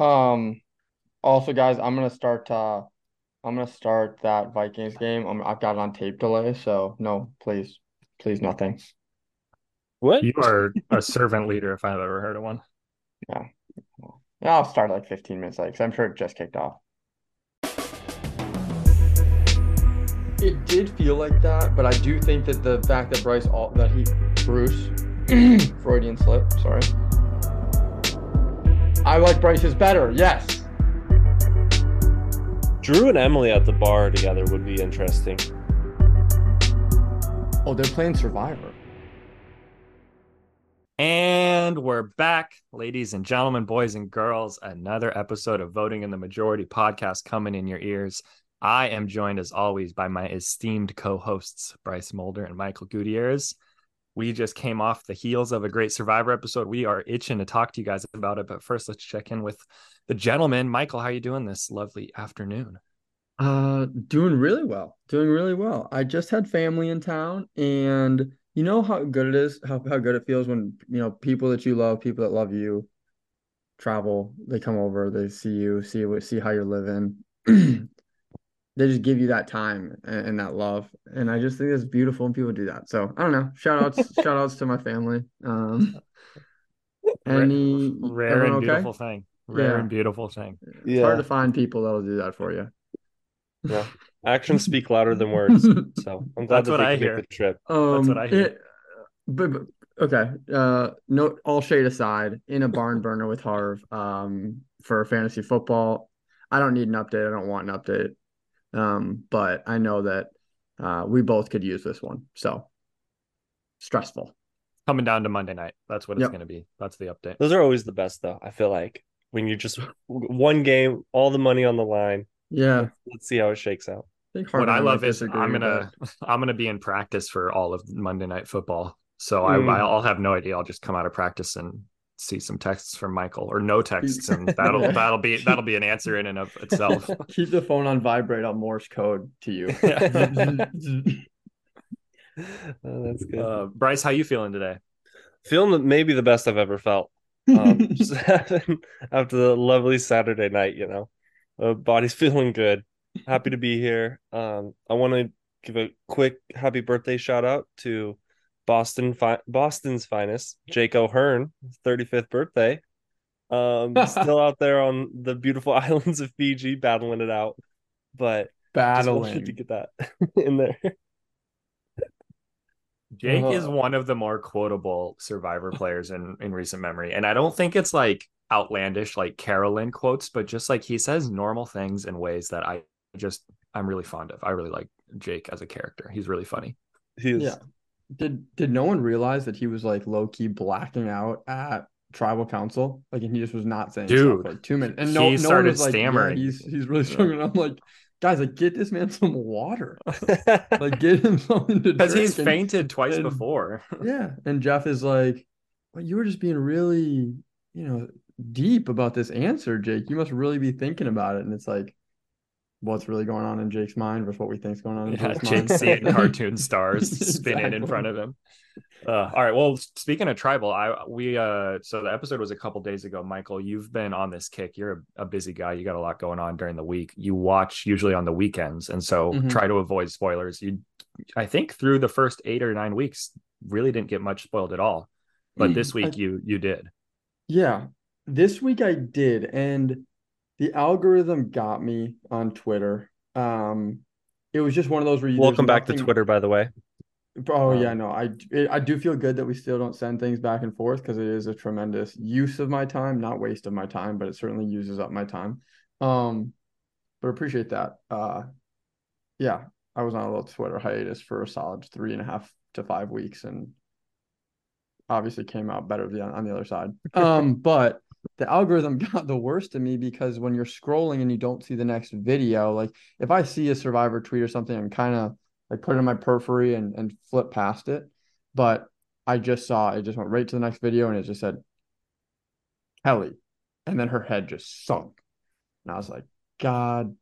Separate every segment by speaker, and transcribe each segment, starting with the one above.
Speaker 1: Um, also, guys, I'm gonna start. Uh, I'm gonna start that Vikings game. I'm, I've got it on tape delay, so no, please, please, nothing.
Speaker 2: What?
Speaker 3: You are a servant leader if I've ever heard of one.
Speaker 1: Yeah, yeah, I'll start like 15 minutes late because I'm sure it just kicked off. It did feel like that, but I do think that the fact that Bryce all that he Bruce Freudian slip, sorry. I like Bryce's better. Yes.
Speaker 2: Drew and Emily at the bar together would be interesting.
Speaker 1: Oh, they're playing Survivor.
Speaker 3: And we're back, ladies and gentlemen, boys and girls. Another episode of Voting in the Majority podcast coming in your ears. I am joined as always by my esteemed co hosts, Bryce Mulder and Michael Gutierrez. We just came off the heels of a great Survivor episode. We are itching to talk to you guys about it. But first, let's check in with the gentleman. Michael, how are you doing this lovely afternoon?
Speaker 1: Uh, doing really well. Doing really well. I just had family in town, and you know how good it is, how, how good it feels when you know people that you love, people that love you, travel. They come over, they see you, see what, see how you're living. they just give you that time and, and, that love. And I just think it's beautiful when people do that. So I don't know. Shout outs, shout outs to my family. Um any
Speaker 3: rare and okay? beautiful thing. Rare yeah. and beautiful thing.
Speaker 1: It's yeah. hard to find people that'll do that for you.
Speaker 2: Yeah. Actions speak louder than words. So I'm glad
Speaker 3: That's that what I hear.
Speaker 2: the trip.
Speaker 1: Um, That's what I hear. It, but, but okay. Uh no all shade aside, in a barn burner with Harv um for fantasy football. I don't need an update. I don't want an update. Um, but I know that uh, we both could use this one. So stressful.
Speaker 3: Coming down to Monday night. That's what it's yep. going to be. That's the update.
Speaker 2: Those are always the best, though. I feel like when you just one game, all the money on the line.
Speaker 1: Yeah.
Speaker 2: Let's, let's see how it shakes out.
Speaker 3: I what I love is I'm gonna I'm gonna be in practice for all of Monday night football. So mm. I I'll have no idea. I'll just come out of practice and see some texts from Michael or no texts, and that'll that'll be that'll be an answer in and of itself.
Speaker 1: Keep the phone on vibrate on Morse code to you.
Speaker 2: oh, that's good.
Speaker 3: Uh, Bryce, how you feeling today?
Speaker 2: Feeling maybe the best I've ever felt. Um, after the lovely Saturday night, you know, uh, body's feeling good. Happy to be here. Um, I want to give a quick happy birthday shout out to Boston fi- Boston's finest, Jake O'Kane, 35th birthday. Um, still out there on the beautiful islands of Fiji, battling it out. But
Speaker 1: battling
Speaker 2: to get that in there.
Speaker 3: Jake uh-huh. is one of the more quotable survivor players in in recent memory, and I don't think it's like outlandish like Carolyn quotes, but just like he says normal things in ways that I just I'm really fond of. I really like Jake as a character. He's really funny.
Speaker 2: He is.
Speaker 1: Yeah. Did did no one realize that he was like low key blacking out at tribal council? Like, and he just was not saying
Speaker 3: dude
Speaker 1: stuff, like two minutes, and no,
Speaker 3: he
Speaker 1: no
Speaker 3: started
Speaker 1: one was like,
Speaker 3: stammering.
Speaker 1: Yeah, he's he's really struggling. I'm like, guys, like get this man some water, like get him something to
Speaker 3: because he's
Speaker 1: and,
Speaker 3: fainted twice
Speaker 1: and,
Speaker 3: before.
Speaker 1: yeah, and Jeff is like, well, you were just being really, you know, deep about this answer, Jake. You must really be thinking about it, and it's like what's really going on in Jake's mind versus what we think's going on in yeah, Jake's
Speaker 3: Jake
Speaker 1: mind.
Speaker 3: seeing cartoon stars spinning in front of him. Uh, all right. Well, speaking of tribal, I we uh so the episode was a couple days ago. Michael, you've been on this kick. You're a, a, busy guy. You got a lot going on during the week. You watch usually on the weekends, and so mm-hmm. try to avoid spoilers. You, I think, through the first eight or nine weeks, really didn't get much spoiled at all. But this week, I, you you did.
Speaker 1: Yeah, this week I did, and the algorithm got me on Twitter. Um, it was just one of those where you
Speaker 2: welcome back nothing... to Twitter, by the way.
Speaker 1: Oh um, yeah, no, I it, I do feel good that we still don't send things back and forth because it is a tremendous use of my time, not waste of my time, but it certainly uses up my time. Um, but appreciate that. Uh, yeah, I was on a little Twitter hiatus for a solid three and a half to five weeks, and obviously came out better on the other side. Um, but the algorithm got the worst of me because when you're scrolling and you don't see the next video, like if I see a survivor tweet or something, I'm kind of like put it in my periphery and, and flip past it. But I just saw it just went right to the next video and it just said Kelly. And then her head just sunk. And I was like, God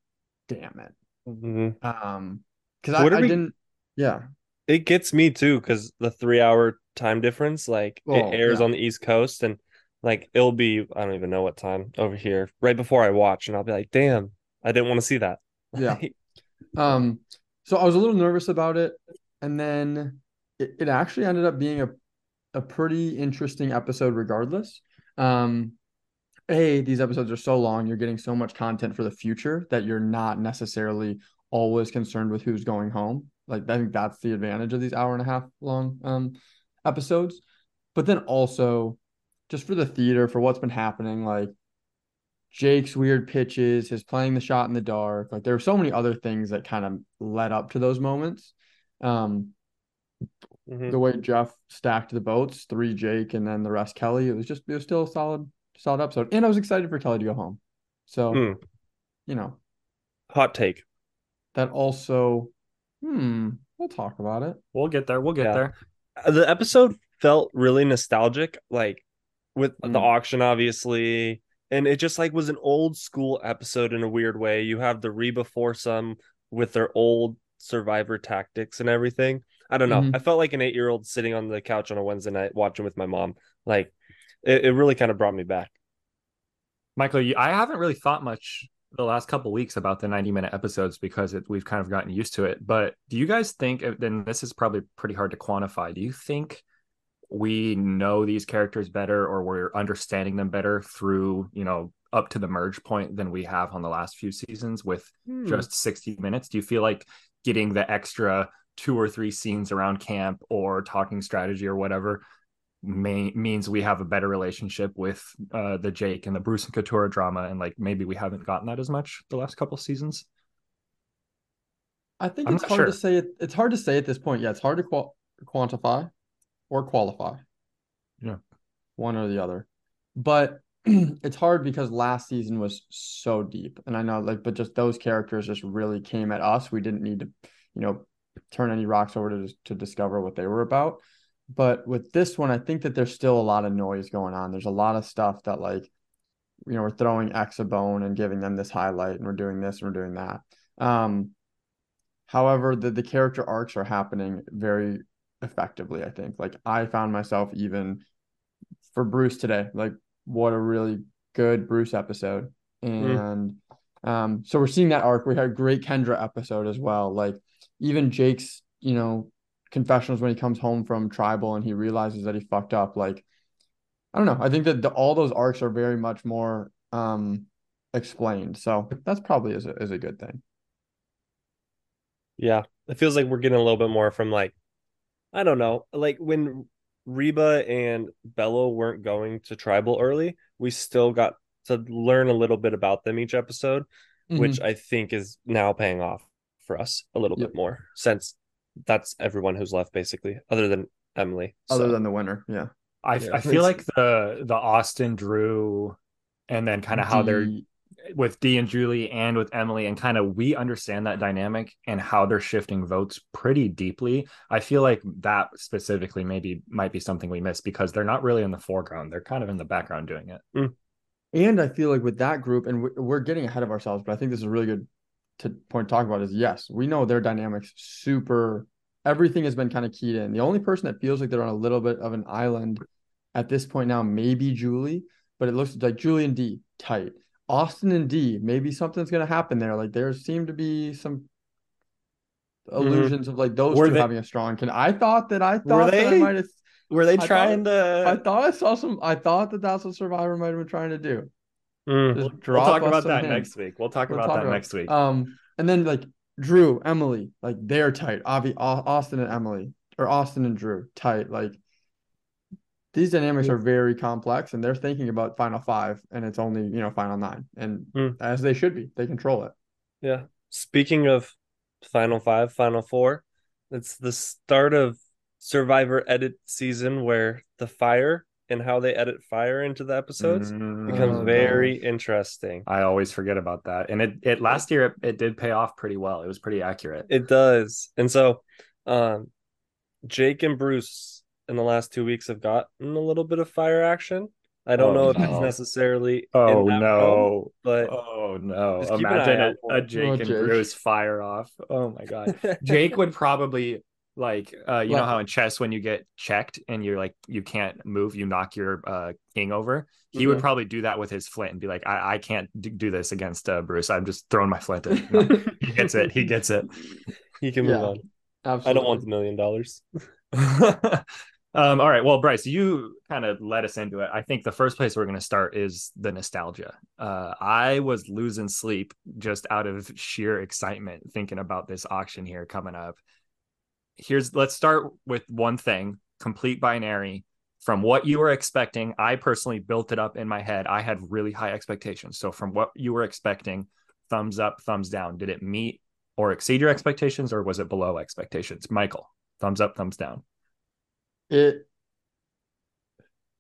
Speaker 1: damn it.
Speaker 2: Mm-hmm.
Speaker 1: Um, because I, I we... didn't, yeah.
Speaker 2: It gets me too because the three hour time difference, like it airs yeah. on the East Coast and Like it'll be I don't even know what time over here right before I watch, and I'll be like, damn, I didn't want to see that.
Speaker 1: Yeah. Um, so I was a little nervous about it, and then it, it actually ended up being a a pretty interesting episode regardless. Um, Hey, these episodes are so long, you're getting so much content for the future that you're not necessarily always concerned with who's going home. Like I think that's the advantage of these hour and a half long um episodes. But then also just for the theater, for what's been happening, like Jake's weird pitches, his playing the shot in the dark. Like there are so many other things that kind of led up to those moments. Um,
Speaker 2: Mhm.
Speaker 1: the way Jeff stacked the boats, three Jake and then the rest Kelly. It was just it was still a solid solid episode, and I was excited for Kelly to go home. So
Speaker 2: Hmm.
Speaker 1: you know
Speaker 2: Hot take.
Speaker 1: that also, hmm, we'll talk about it.
Speaker 3: We'll get there. We'll get
Speaker 2: Yeah.
Speaker 3: there.
Speaker 2: The episode felt really nostalgic, like with the
Speaker 1: Mm.
Speaker 2: auction, obviously. And it just like was an old school episode in a weird way. You have the Reba foursome with their old survivor tactics and everything. I don't know.
Speaker 1: Mhm.
Speaker 2: I felt like an eight year old sitting on the couch on a Wednesday night watching with my mom. Like it, it really kind of brought me back.
Speaker 3: Michael, you, I haven't really thought much the last couple weeks about the 90 minute episodes because it, we've kind of gotten used to it. But do you guys think, then this is probably pretty hard to quantify, do you think we know these characters better or we're understanding them better through, you know, up to the merge point than we have on the last few seasons with
Speaker 2: Hmm.
Speaker 3: just 60 minutes? Do you feel like getting the extra two or three scenes around camp or talking strategy or whatever may, means we have a better relationship with uh, the Jake and the Bruce and Katura drama, and like maybe we haven't gotten that as much the last couple seasons.
Speaker 1: I think
Speaker 3: I'm
Speaker 1: it's hard
Speaker 3: sure.
Speaker 1: to say. It, it's hard to say at this point. Yeah, it's hard to qual- quantify or qualify.
Speaker 3: Yeah.
Speaker 1: one or the other. But it's hard because last season was so deep, and I know like, but just those characters just really came at us. We didn't need to, you know, turn any rocks over to to discover what they were about. But with this one, I think that there's still a lot of noise going on. There's a lot of stuff that like, you know, we're throwing X a bone and giving them this highlight, and we're doing this and we're doing that. Um, however, the the character arcs are happening very effectively. I think. Like I found myself even for Bruce today, like what a really good Bruce episode, and um, so we're seeing that arc. We had a great Kendra episode as well. Like even Jake's, you know, confessionals when he comes home from tribal and he realizes that he fucked up. Like I don't know. I think that the, all those arcs are very much more um explained. So that's probably is a, is a good thing.
Speaker 2: Yeah, it feels like we're getting a little bit more from like, I don't know, like when Reba and Belo weren't going to tribal early, we still got to learn a little bit about them each episode, mm-hmm. which I think is now paying off for us a little
Speaker 1: Yep.
Speaker 2: bit more since that's everyone who's left basically, other than Emily.
Speaker 1: other
Speaker 2: So,
Speaker 1: than the winner, yeah.
Speaker 3: I,
Speaker 2: Yeah,
Speaker 3: I feel like the the Austin Drew and then kind of how they're
Speaker 1: D-
Speaker 3: with D and Julie and with Emily and kind of we understand that dynamic and how they're shifting votes pretty deeply. I feel like that specifically maybe might be something we miss because they're not really in the foreground. They're kind of in the background doing it. Mm.
Speaker 1: And I feel like with that group, and we- we're getting ahead of ourselves, but I think this is a really good to point to talk about is yes, we know their dynamics super. Everything has been kind of keyed in. The only person that feels like they're on a little bit of an island at this point now, maybe Julie, but it looks like Julie and D tight. Austin and D, maybe something's gonna happen there. Like there seem to be some illusions of like those
Speaker 2: Were
Speaker 1: two
Speaker 2: they-
Speaker 1: having a strong. Can I thought that I thought that I
Speaker 2: they?
Speaker 1: might have.
Speaker 2: were they
Speaker 1: I thought-
Speaker 2: trying
Speaker 1: I thought I saw some. I thought that that's what Survivor might have been trying to do.
Speaker 2: Mm.
Speaker 3: We'll
Speaker 1: drop
Speaker 3: talk about that next week. We'll talk
Speaker 1: We'll
Speaker 3: about
Speaker 1: talk
Speaker 3: that next week.
Speaker 1: Um, and then like Drew, Emily, like they're tight. Avi, Austin and Emily, or Austin and Drew, tight. Like these dynamics are very complex, and they're thinking about final five, and it's only you know final nine, and
Speaker 2: Hmm.
Speaker 1: as they should be, they control it.
Speaker 2: Yeah. Speaking of Final Five, Final Four, it's the start of Survivor edit season where the fire and how they edit fire into the episodes becomes
Speaker 1: Oh,
Speaker 2: very interesting.
Speaker 3: I always forget about that. And it, it last year it, it did pay off pretty well. It was pretty accurate.
Speaker 2: It does. And so um Jake and Bruce in the last two weeks have gotten a little bit of fire action. I don't
Speaker 3: Oh,
Speaker 2: know if
Speaker 3: no.
Speaker 2: it's necessarily in
Speaker 3: Oh
Speaker 2: that realm,
Speaker 3: no.
Speaker 2: but
Speaker 3: Oh no.
Speaker 2: Just keep an eye
Speaker 3: Imagine a, a. Jake
Speaker 1: Oh,
Speaker 3: and
Speaker 1: Jake.
Speaker 3: Bruce fire off. Oh my god. Jake would probably Like uh, you know how in chess when you get checked and you're like you can't move, you knock your uh, king over. He would
Speaker 1: Mhm.
Speaker 3: probably do that with his flint and be like, I, I can't do this against uh, Bruce. I'm just throwing my flint in. No, he gets it. He gets it.
Speaker 2: He can move
Speaker 1: Yeah.
Speaker 2: on.
Speaker 1: Absolutely.
Speaker 2: I don't want the million dollars.
Speaker 3: um, all right. Well, Bryce, you kind of led us into it. I think the first place we're going to start is the nostalgia. Uh, I was losing sleep just out of sheer excitement thinking about this auction here coming up. Here's let's start with one thing complete binary. From what you were expecting, I personally built it up in my head. I had really high expectations. So, from what you were expecting, thumbs up, thumbs down. Did it meet or exceed your expectations, or was it below expectations? Michael, thumbs up, thumbs down.
Speaker 1: It.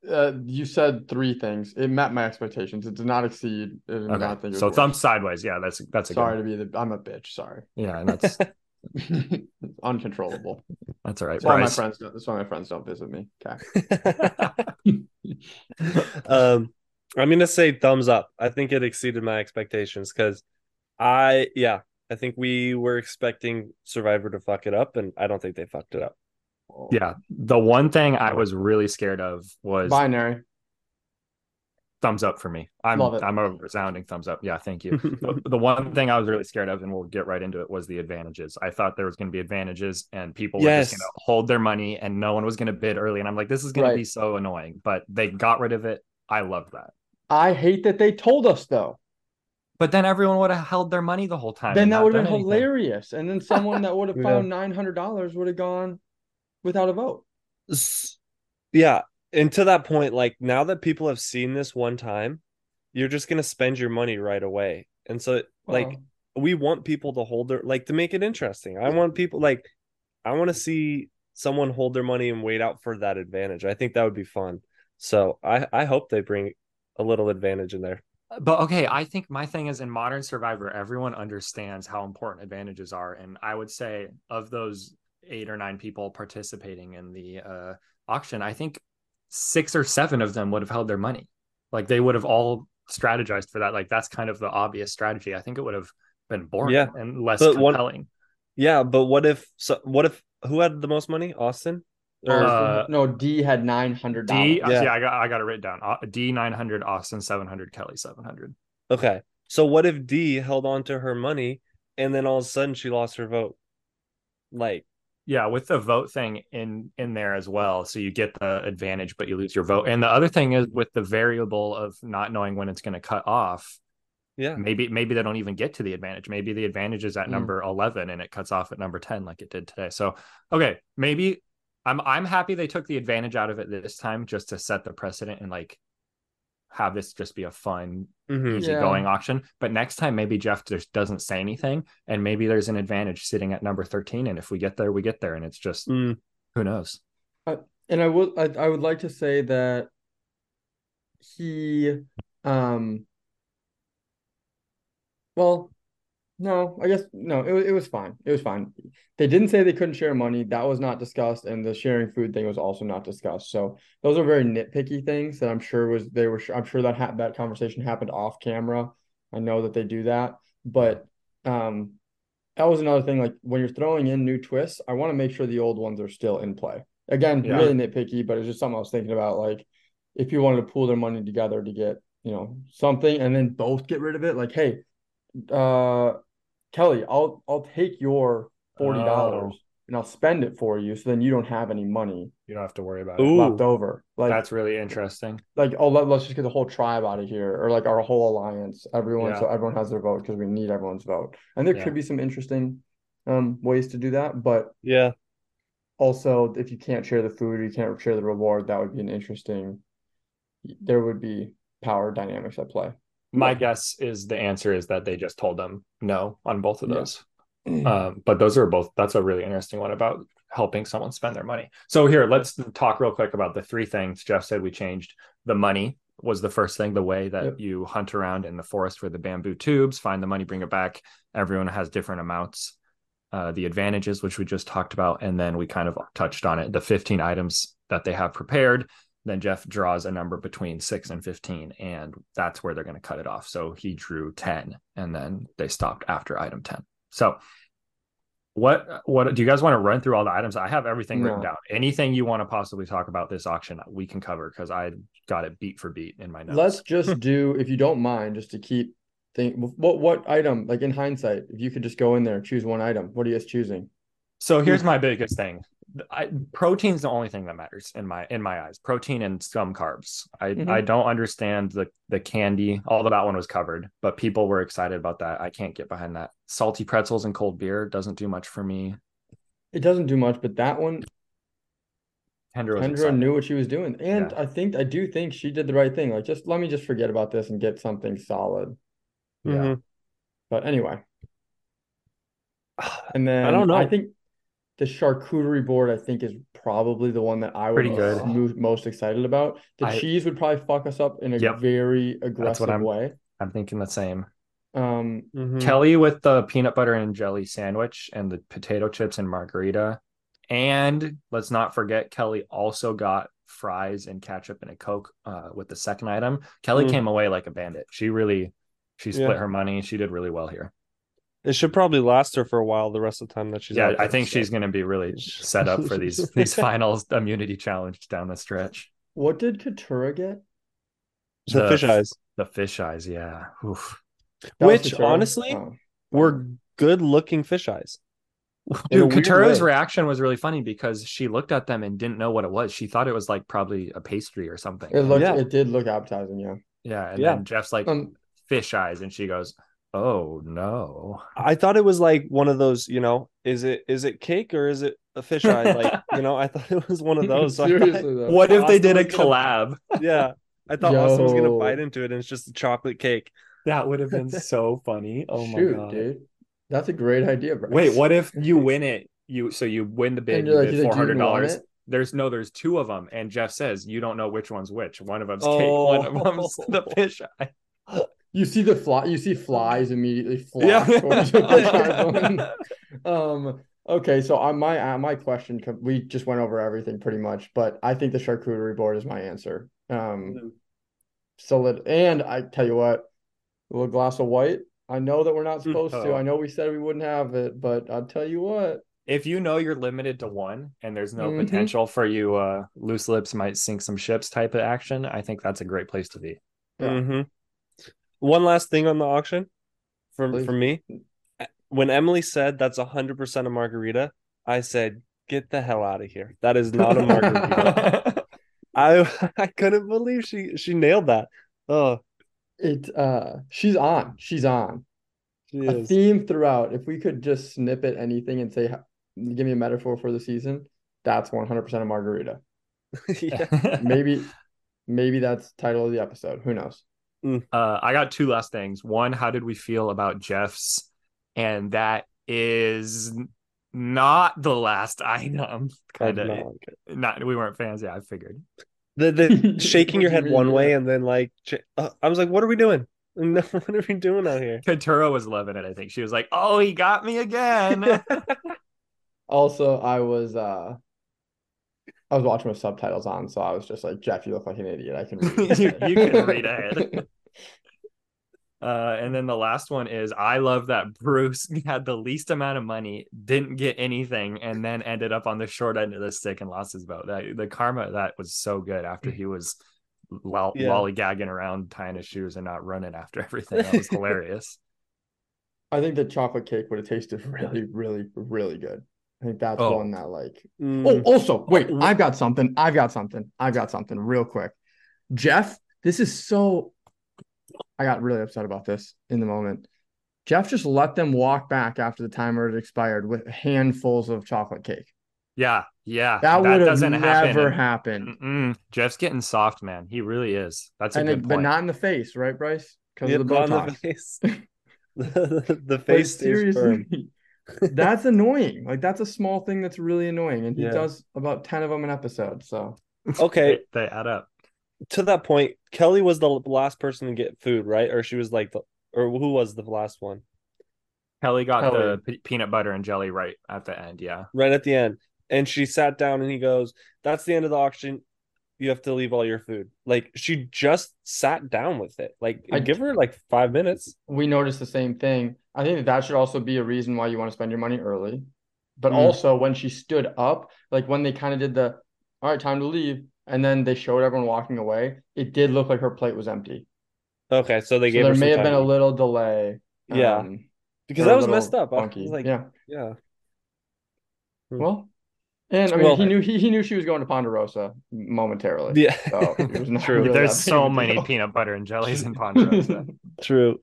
Speaker 1: Uh, you said three things. It met my expectations. It did not exceed. It did not think it
Speaker 3: So
Speaker 1: worse.
Speaker 3: thumbs sideways. Yeah, that's that's a
Speaker 1: Sorry
Speaker 3: good.
Speaker 1: to be the. I'm a bitch. Sorry.
Speaker 3: Yeah, that's
Speaker 1: Uncontrollable.
Speaker 3: that's all right.
Speaker 1: That's why my friends. Don't, that's why my friends don't visit me. Okay.
Speaker 2: um, I'm gonna say thumbs up. I think it exceeded my expectations because I, yeah, I think we were expecting Survivor to fuck it up, and I don't think they fucked it up.
Speaker 3: Yeah, the one thing I was really scared of was
Speaker 1: Binary.
Speaker 3: thumbs up for me. I'm
Speaker 1: Love it.
Speaker 3: I'm a resounding thumbs up. Yeah, thank you. the, the one thing I was really scared of, and we'll get right into it, was the advantages. I thought there was going to be advantages, and people were just going to hold their money, and no one was going to bid early. And I'm like, this is going
Speaker 1: Right.
Speaker 3: to be so annoying. But they got rid of it. I loved that.
Speaker 1: I hate that they told us though.
Speaker 3: But then everyone would have held their money the whole time.
Speaker 1: then that would have been
Speaker 3: anything.
Speaker 1: hilarious. And then someone that would have
Speaker 2: Yeah.
Speaker 1: found nine hundred dollars would have gone without a vote.
Speaker 2: Yeah, and to that point, like now that people have seen this one time, you're just gonna spend your money right away, and so like we want people to hold their like to make it interesting. I want people like I want to see someone hold their money and wait out for that advantage. I think that would be fun. So I I hope they bring a little advantage in there.
Speaker 3: But okay, I think my thing is in modern survivor, everyone understands how important advantages are. And I would say of those eight or nine people participating in the uh, auction, I think six or seven of them would have held their money. Like they would have all strategized for that. Like that's kind of the obvious strategy. I think it would have been boring
Speaker 2: Yeah.
Speaker 3: and less
Speaker 2: But one-
Speaker 3: compelling.
Speaker 2: Yeah, but what if so what if who had the most money? Austin? Or
Speaker 3: Uh,
Speaker 1: no, D had nine hundred
Speaker 3: D, yeah.
Speaker 2: Yeah.
Speaker 3: I got I got it written down. Uh, D nine hundred, Austin seven hundred, Kelly seven hundred.
Speaker 2: okay. So what if D held on to her money and then all of a sudden she lost her vote? Like
Speaker 3: Yeah, with the vote thing in in there as well, so you get the advantage, but you lose your vote. And the other thing is with the variable of not knowing when it's going to cut off.
Speaker 2: yeah.
Speaker 3: Maybe maybe they don't even get to the advantage. Maybe the advantage is at
Speaker 1: Mm.
Speaker 3: number eleven and it cuts off at number ten, like it did today. So okay, maybe I'm I'm happy they took the advantage out of it this time just to set the precedent and like have this just be a fun
Speaker 2: Mhm.
Speaker 3: easy
Speaker 1: Yeah.
Speaker 3: going auction. But next time, maybe Jeff just doesn't say anything, and maybe there's an advantage sitting at number 13. And if we get there, we get there. And it's just
Speaker 2: Mm.
Speaker 3: who knows?
Speaker 1: and I would I, I would like to say that he um well no I guess no it, wa- it was fine. It was fine. They didn't say they couldn't share money. That was not discussed and the sharing food thing was also not discussed. So those are very nitpicky things that I'm sure was they were I'm sure that ha- that conversation happened off camera. I know that they do that but um that was another thing like when you're throwing in new twists I want to make sure the old ones are still in play. Again,
Speaker 3: Yeah.
Speaker 1: really nitpicky, but it's just something I was thinking about. Like, if you wanted to pool their money together to get, you know, something and then both get rid of it, like, hey, uh, Kelly, I'll I'll take your forty dollars
Speaker 3: Oh.
Speaker 1: and I'll spend it for you, so then you don't have any money
Speaker 3: You don't have to worry about it.
Speaker 1: Left over. Like,
Speaker 3: That's really interesting.
Speaker 1: like oh, let, let's just get the whole tribe out of here, or like our whole alliance, everyone, so everyone has their vote because we need everyone's vote. And there
Speaker 3: Yeah.
Speaker 1: could be some interesting um ways to do that, but
Speaker 2: Yeah.
Speaker 1: also if you can't share the food or you can't share the reward that would be an interesting there would be power dynamics at play
Speaker 3: My
Speaker 1: Yeah.
Speaker 3: guess is the answer is that they just told them no on both of
Speaker 1: Yeah.
Speaker 3: those. Um, but those are both that's a really interesting one about helping someone spend their money. So here, let's talk real quick about the three things Jeff said we changed. The money was the first thing, the way that
Speaker 1: Yep.
Speaker 3: you hunt around in the forest for the bamboo tubes, find the money, bring it back. Everyone has different amounts. Uh, the advantages, which we just talked about, and then we kind of touched on it. The 15 items that they have prepared. Then Jeff draws a number between six and 15, and that's where they're going to cut it off. So he drew 10, and then they stopped after item 10. So What what do you guys want to run through all the items? I have everything written down. Anything you want to possibly talk about this auction, we can cover because I got it beat for beat in my notes.
Speaker 1: Let's just do, if you don't mind, just to keep think what what item, like in hindsight, if you could just go in there, and choose one item, what are you guys choosing?
Speaker 3: So here's my biggest thing. I, protein's the only thing that matters in my in my eyes. Protein and some carbs. I
Speaker 1: Mhm.
Speaker 3: I don't understand the the candy. Although that one was covered, but people were excited about that. I can't get behind that. Salty pretzels and cold beer doesn't do much for me.
Speaker 1: It doesn't do much, but that one,
Speaker 3: Kendra
Speaker 1: Kendra knew what she was doing. And
Speaker 3: Yeah.
Speaker 1: I think I do think she did the right thing. Like just let me just forget about this and get something solid.
Speaker 3: Yeah.
Speaker 2: Mhm.
Speaker 1: But anyway. And then I
Speaker 2: don't know.
Speaker 1: I think the charcuterie board, I think, is probably the one that I would be most excited about. The
Speaker 3: I-
Speaker 1: cheese would probably fuck us up in a
Speaker 3: Yep.
Speaker 1: very aggressive
Speaker 3: I'm-
Speaker 1: way.
Speaker 3: I'm thinking the same.
Speaker 1: Um,
Speaker 2: Mhm.
Speaker 3: Kelly with the peanut butter and jelly sandwich and the potato chips and margarita. And let's not forget, Kelly also got fries and ketchup and a Coke uh, with the second item. Kelly
Speaker 2: Mm.
Speaker 3: came away like a bandit. She really, she split
Speaker 2: Yeah.
Speaker 3: her money. She did really well here.
Speaker 2: It should probably last her for a while. The rest of the time that she's
Speaker 3: yeah,
Speaker 2: out
Speaker 3: I think
Speaker 2: so.
Speaker 3: she's going to be really set up for these these finals immunity challenge down the stretch.
Speaker 1: what did Katura get?
Speaker 2: So
Speaker 3: The-
Speaker 2: fish eyes
Speaker 3: The fish eyes, yeah. Oof.
Speaker 2: Which, honestly,
Speaker 1: Oh.
Speaker 2: were good looking fish eyes. In
Speaker 3: Dude,
Speaker 2: weird
Speaker 3: Katura's
Speaker 2: way.
Speaker 3: reaction was really funny because she looked at them and didn't know what it was. She thought it was like probably a pastry or something.
Speaker 1: It looked,
Speaker 2: Yeah.
Speaker 1: it did look appetizing, yeah.
Speaker 3: Yeah, and
Speaker 2: Yeah.
Speaker 3: then Jeff's like
Speaker 1: Um,
Speaker 3: fish eyes, and she goes, "Oh no!"
Speaker 2: I thought it was like one of those, you know, is it is it cake or is it a fish eye? Like, you know, I thought it was one of those. So I thought-
Speaker 1: though.
Speaker 3: What if they did a
Speaker 2: was gonna-
Speaker 3: collab?
Speaker 2: yeah. I thought Austin was gonna bite into it and it's just a chocolate cake.
Speaker 3: That would have been so funny. Oh my
Speaker 1: Shoot,
Speaker 3: god!
Speaker 1: dude. That's a great idea, bro.
Speaker 3: Wait, what if you win it? You so you win the bid.
Speaker 1: And
Speaker 3: You
Speaker 1: you're like,
Speaker 3: bid
Speaker 1: he's like,
Speaker 3: four
Speaker 1: "Do you
Speaker 3: hundred
Speaker 1: want
Speaker 3: dollars. There's no, there's two of them, and Jeff says you don't know which one's which. One of them's cake, one of them's oh. the fish eye.
Speaker 1: You see the fly, you see flies immediately fly
Speaker 3: Yeah.
Speaker 1: towards the fish eye one. Um, okay, so on my uh, my question, we just went over everything pretty much, but I think the charcuterie board is my answer. Um, solid, and I tell you what, a little glass of white. I know that we're not supposed to.
Speaker 3: Oh.
Speaker 1: I know we said we wouldn't have it, but I'll tell you what.
Speaker 3: If you know you're limited to one, and there's no
Speaker 1: Mhm.
Speaker 3: potential for you, uh, loose lips might sink some ships type of action. I think that's a great place to be.
Speaker 1: Yeah.
Speaker 2: hmm One last thing on the auction from
Speaker 1: Please.
Speaker 2: from me. When Emily said that's hundred percent a margarita, I said, "Get the hell out of here! That is not a margarita." I I couldn't believe she she nailed that. Oh,
Speaker 1: It uh, she's on. She's on.
Speaker 2: she
Speaker 1: a
Speaker 2: is.
Speaker 1: theme throughout. If we could just snippet anything and say, give me a metaphor for the season, that's 100% a margarita.
Speaker 2: yeah.
Speaker 1: Maybe, maybe that's title of the episode. Who knows?
Speaker 3: Uh, I got two last things. One, how did we feel about Jeff's? And that is not the last item. Kind
Speaker 2: I'm
Speaker 3: of
Speaker 2: not
Speaker 3: not. We weren't fans. Yeah, I figured.
Speaker 2: The the shaking your head
Speaker 1: you
Speaker 2: one way
Speaker 1: yeah?
Speaker 2: and then like uh, I was like, "What are we doing? No, what are we doing out here?"
Speaker 3: Katura was loving it. I think she was like, "Oh, he got me again."
Speaker 1: Also, I was, uh, I was watching with subtitles on, so I was just like, Jeff, you look like an idiot. I can read.
Speaker 3: You- you can read ahead. Uh, and then the last one is I love that Bruce had the least amount of money, didn't get anything, and then ended up on the short end of the stick and lost his boat. That the karma that was so good after he was loll-
Speaker 2: Yeah.
Speaker 3: lollygagging around, tying his shoes, and not running after everything. That was hilarious.
Speaker 1: I think the chocolate cake would have tasted really, really, really good. I think that's
Speaker 3: Oh.
Speaker 1: one that like Oh,
Speaker 2: Mm,
Speaker 1: also, wait,
Speaker 3: Oh,
Speaker 1: I've got something. I've got something. I've got something real quick. Jeff, this is so I got really upset about this in the moment. Jeff just let them walk back after the timer had expired with handfuls of chocolate cake.
Speaker 3: Yeah, yeah.
Speaker 1: That, would have
Speaker 3: doesn't
Speaker 1: never
Speaker 3: happen.
Speaker 1: happened.
Speaker 3: Mm-mm. Jeff's getting soft, man. He really is. That's a
Speaker 1: And
Speaker 3: good
Speaker 1: it, but not in the face, right, Bryce? Because
Speaker 2: yep,
Speaker 1: of the Botox.
Speaker 2: the face. the, the
Speaker 1: But
Speaker 2: face stays firm.
Speaker 1: Seriously, that's annoying. Like that's a small thing that's really annoying, and he
Speaker 2: Yeah.
Speaker 1: does about ten of them an episode. So
Speaker 2: Okay,
Speaker 3: they, they add up.
Speaker 2: to that point, Kelly was the last person to get food, right? Or she was like, the, or who was the last one?
Speaker 3: Kelly got
Speaker 1: Kelly.
Speaker 3: the pe- peanut butter and jelly right at the end. Yeah.
Speaker 2: Right at the end, and she sat down, and he goes, "That's the end of the auction. You have to leave all your food." Like she just sat down with it. Like
Speaker 1: I-
Speaker 2: give her like five minutes.
Speaker 1: we noticed the same thing. I think that that should also be a reason why you want to spend your money early. but
Speaker 2: Mm.
Speaker 1: also when she stood up, like when they kind of did the all right, time to leave, and then they showed everyone walking away, it did look like her plate was empty.
Speaker 2: Okay, so they
Speaker 1: So
Speaker 2: gave
Speaker 1: there
Speaker 2: her
Speaker 1: may have been a little delay.
Speaker 2: Yeah.
Speaker 1: um,
Speaker 2: because that was messed up. I was like,
Speaker 1: yeah.
Speaker 2: yeah. Hmm.
Speaker 1: Well, and I mean,
Speaker 2: Well,
Speaker 1: he knew he, he knew she was going to Ponderosa momentarily.
Speaker 2: Yeah.
Speaker 1: So it was not
Speaker 2: True.
Speaker 1: really
Speaker 3: There's so many
Speaker 1: deal.
Speaker 3: peanut butter and jellies in Ponderosa.
Speaker 2: True.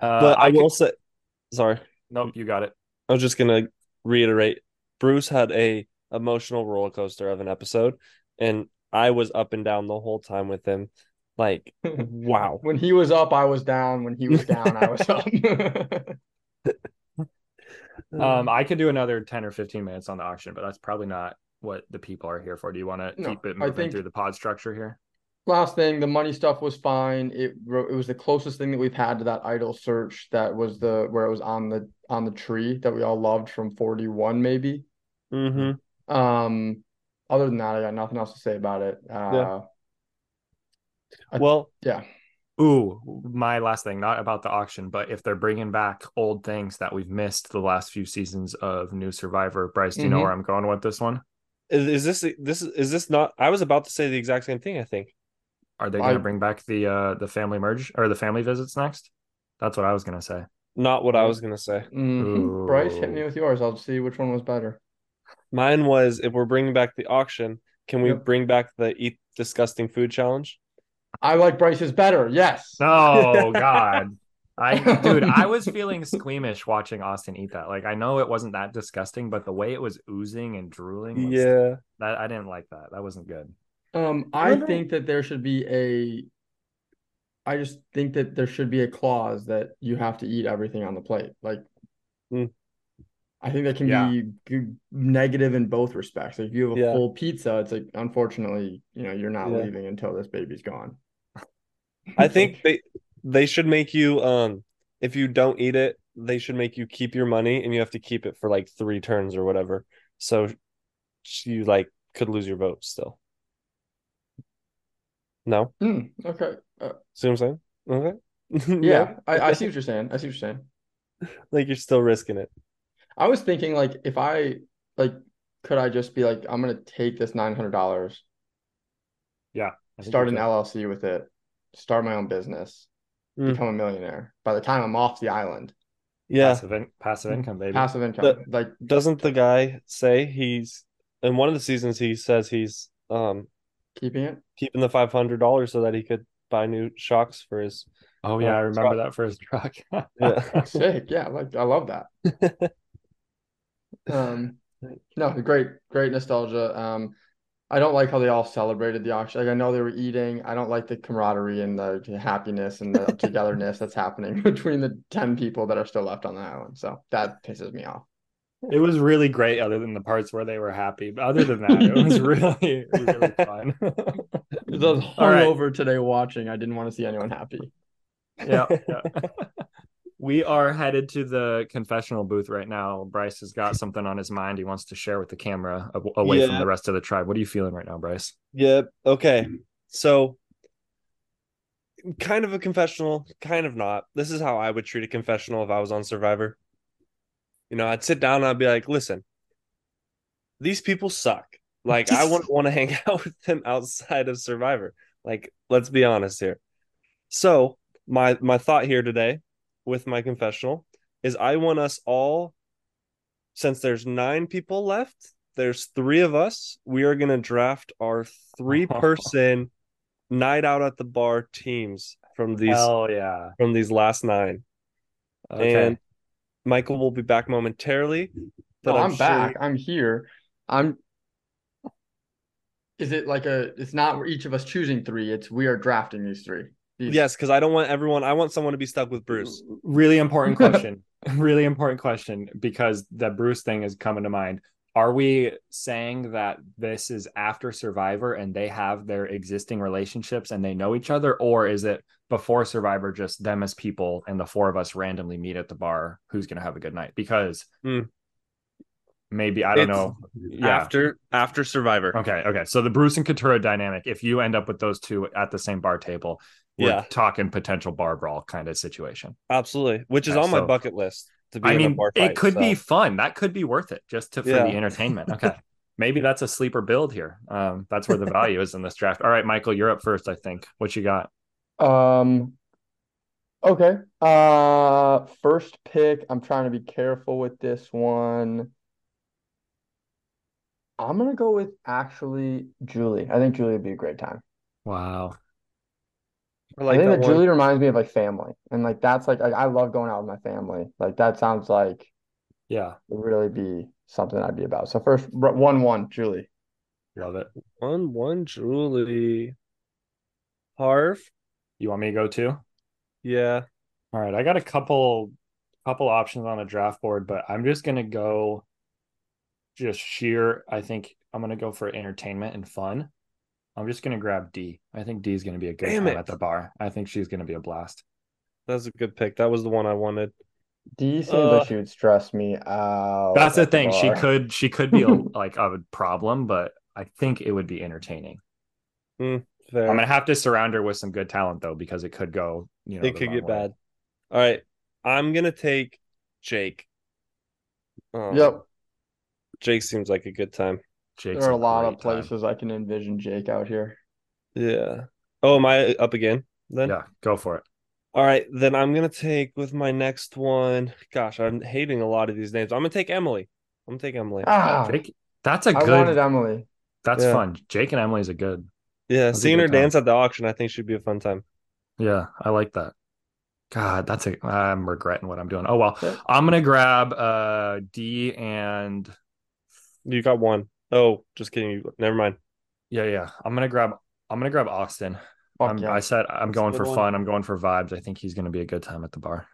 Speaker 3: Uh,
Speaker 2: But I,
Speaker 3: could-
Speaker 2: will say sorry.
Speaker 3: Nope, you got it.
Speaker 2: I was just gonna reiterate. Bruce had a emotional roller coaster of an episode, and I was up and down the whole time with him. Like, wow.
Speaker 1: When he was up, I was down. When he was down, I was up.
Speaker 3: Um, I could do another 10 or 15 minutes on the auction, but that's probably not what the people are here for. Do you want to
Speaker 1: No,
Speaker 3: keep it moving through the pod structure here?
Speaker 1: Last thing, the money stuff was fine. It it was the closest thing that we've had to that idol search. That was the where it was on the on the tree that we all loved from forty one maybe.
Speaker 2: Mm-hmm.
Speaker 1: Um, other than that, I got nothing else to say about it. Uh, I-
Speaker 2: Well,
Speaker 1: yeah.
Speaker 3: Ooh, my last thing, not about the auction, but if they're bringing back old things that we've missed the last few seasons of New Survivor, Bryce, do you know
Speaker 1: Mhm.
Speaker 3: where I'm going with this one?
Speaker 2: is, is this this is this not? I was about to say the exact same thing. I think.
Speaker 3: Are they going to bring back the uh the family merge or the family visits next? That's what I was going to say.
Speaker 2: Not what I was gonna say.
Speaker 1: Mhm. Bryce, hit me with yours. I'll see which one was better.
Speaker 2: Mine was if we're bringing back the auction, can we
Speaker 1: Yep.
Speaker 2: bring back the eat disgusting food challenge?
Speaker 1: I like Bryce's better. Yes.
Speaker 3: Oh God. I dude, I was feeling squeamish watching Austin eat that. Like I know it wasn't that disgusting, but the way it was oozing and drooling was
Speaker 2: Yeah.
Speaker 3: that I didn't like that. That wasn't good.
Speaker 1: Um,
Speaker 2: I
Speaker 1: I think that there should be a. I just think that there should be a clause that you have to eat everything on the plate. Like,
Speaker 2: Mm.
Speaker 1: I think that can
Speaker 3: Yeah.
Speaker 1: be negative in both respects. Like, if you have a
Speaker 2: Yeah.
Speaker 1: full pizza, it's like, unfortunately, you know, you're not
Speaker 2: Yeah.
Speaker 1: leaving until this baby's gone.
Speaker 2: I think they they should make you um if you don't eat it, they should make you keep your money and you have to keep it for like three turns or whatever. So you like could lose your vote still. No?
Speaker 1: Hmm, okay. Uh,
Speaker 2: See what I'm saying? Okay.
Speaker 1: yeah, I, I see what you're saying. I see what you're saying.
Speaker 2: Like you're still risking it.
Speaker 1: I was thinking, like, if I, like, could I just be like, I'm gonna take this nine hundred dollars,
Speaker 3: Yeah.
Speaker 1: start an
Speaker 3: could.
Speaker 1: LLC with it, start my own business,
Speaker 2: Mm.
Speaker 1: become a millionaire. By the time I'm off the island,
Speaker 2: Yeah.
Speaker 3: passive, in- passive income, baby.
Speaker 1: passive income,
Speaker 2: The-
Speaker 1: like
Speaker 2: Doesn't the guy say he's in one of the seasons he says he's um
Speaker 1: keeping it.
Speaker 2: keeping the five hundred dollars so that he could buy new shocks for his
Speaker 3: Oh yeah, I remember that for his truck.
Speaker 2: yeah.
Speaker 1: Sick, yeah, like I love that. Um, no, great, great nostalgia. Um, I don't like how they all celebrated the auction. Like I know they were eating. I don't like the camaraderie and the happiness and the togetherness that's happening between the ten people that are still left on the island. So that pisses me off.
Speaker 3: It was really great, other than the parts where they were happy. But other than that, it was really, really fun.
Speaker 1: I was
Speaker 3: All right.
Speaker 1: hungover today watching. I didn't want to see anyone happy.
Speaker 3: yeah, yeah. We are headed to the confessional booth right now. Bryce has got something on his mind he wants to share with the camera away from the rest of the tribe. What are you feeling right now, Bryce?
Speaker 2: Yep. Okay. So, kind of a confessional, kind of not. This is how I would treat a confessional if I was on Survivor. You know, I'd sit down and I'd be like, listen, these people suck. Like, I wouldn't want to hang out with them outside of Survivor. Like, let's be honest here. So, my my thought here today with my confessional is I want us all, since there's nine people left, there's three of us. We are gonna draft our three person night out at the bar teams from these
Speaker 3: Hell yeah.
Speaker 2: from these last nine.
Speaker 3: Okay.
Speaker 2: And Michael will be back momentarily. But oh,
Speaker 1: No, I'm,
Speaker 2: sure-
Speaker 1: back. I'm here. I'm. Is it like a? It's not each of us choosing three. It's we are drafting these three.
Speaker 2: Yes, because I don't want everyone. I want someone to be stuck with Bruce.
Speaker 3: Really important question. really important question because the Bruce thing is coming to mind. Are we saying that this is after Survivor and they have their existing relationships and they know each other, or is it before Survivor, just them as people and the four of us randomly meet at the bar? Who's going to have a good night? Because
Speaker 2: Hmm.
Speaker 3: maybe I don't
Speaker 2: It's
Speaker 3: know. Yeah.
Speaker 2: After after Survivor.
Speaker 3: Okay. Okay. So the Bruce and Katura dynamic. If you end up with those two at the same bar table, we're
Speaker 2: Yeah.
Speaker 3: talking potential bar brawl kind of situation.
Speaker 2: Absolutely. Which is
Speaker 3: Yeah,
Speaker 2: on my bucket list. to be
Speaker 3: I
Speaker 2: in a
Speaker 3: mean,
Speaker 2: bar
Speaker 3: it
Speaker 2: fight,
Speaker 3: could be fun. That could be worth it just to for
Speaker 2: Yeah.
Speaker 3: the entertainment. Okay. Maybe that's a sleeper build here. Um, that's where the value is in this draft. All right, Michael, you're up first, I think. What you got?
Speaker 1: Um, okay. Uh, first pick. I'm trying to be careful with this one. I'm gonna go with actually Julie. I think Julie would be a great time.
Speaker 3: Wow.
Speaker 2: I
Speaker 1: I
Speaker 2: like
Speaker 1: think
Speaker 2: that
Speaker 1: that
Speaker 2: one.
Speaker 1: Julie reminds me of like family, and like that's like, like I love going out with my family. Like that sounds like
Speaker 3: Yeah,
Speaker 1: would really be something I'd be about. So first, r- one one Julie.
Speaker 3: love it.
Speaker 2: One one Julie. Harv.
Speaker 3: You want me to go too?
Speaker 2: Yeah.
Speaker 3: All right, I got a couple couple options on the draft board, but I'm just gonna go just sheer. I think I'm gonna go for entertainment and fun. I'm just gonna grab D. I think D is gonna be a good
Speaker 2: Damn
Speaker 3: time at the bar. I think she's gonna be a blast.
Speaker 2: That's a good pick. That was the one I wanted.
Speaker 1: D seems
Speaker 2: Uh,
Speaker 1: like she would stress me out.
Speaker 3: That's the
Speaker 1: at
Speaker 3: thing. She could she could be a, like a problem, but I think it would be entertaining.
Speaker 2: Fair.
Speaker 3: I'm gonna have to surround her with some good talent though, because it could go. You know,
Speaker 2: it could get
Speaker 3: way.
Speaker 2: bad. All right. I'm gonna take Jake. Um,
Speaker 1: Yep.
Speaker 2: Jake seems like a good time.
Speaker 3: Jake's
Speaker 1: There are a lot of
Speaker 3: great time.
Speaker 1: places I can envision Jake out here.
Speaker 2: Yeah. Oh, am I up again then?
Speaker 3: Yeah, go for it.
Speaker 2: All right, then I'm gonna take with my next one. Gosh, I'm hating a lot of these names. I'm gonna take Emily. I'm gonna take Emily.
Speaker 1: Ah,
Speaker 3: Jake, that's a
Speaker 1: I
Speaker 3: good.
Speaker 1: wanted Emily.
Speaker 3: That's
Speaker 2: Yeah.
Speaker 3: fun. Jake and Emily's a good.
Speaker 2: yeah, seeing
Speaker 3: good
Speaker 2: her
Speaker 3: time.
Speaker 2: dance at the auction, I think should be a fun time.
Speaker 3: Yeah, I like that. God, that's a. I'm regretting what I'm doing. Oh well,
Speaker 1: Yeah.
Speaker 3: I'm gonna grab uh D and
Speaker 2: You got one. Oh, just kidding. You never mind.
Speaker 3: yeah, yeah. I'm gonna grab. I'm gonna grab Austin.
Speaker 1: Fuck
Speaker 3: I'm,
Speaker 1: yeah.
Speaker 3: I said I'm
Speaker 2: That's
Speaker 3: going for
Speaker 2: one.
Speaker 3: fun. I'm going for vibes. I think he's gonna be a good time at the bar.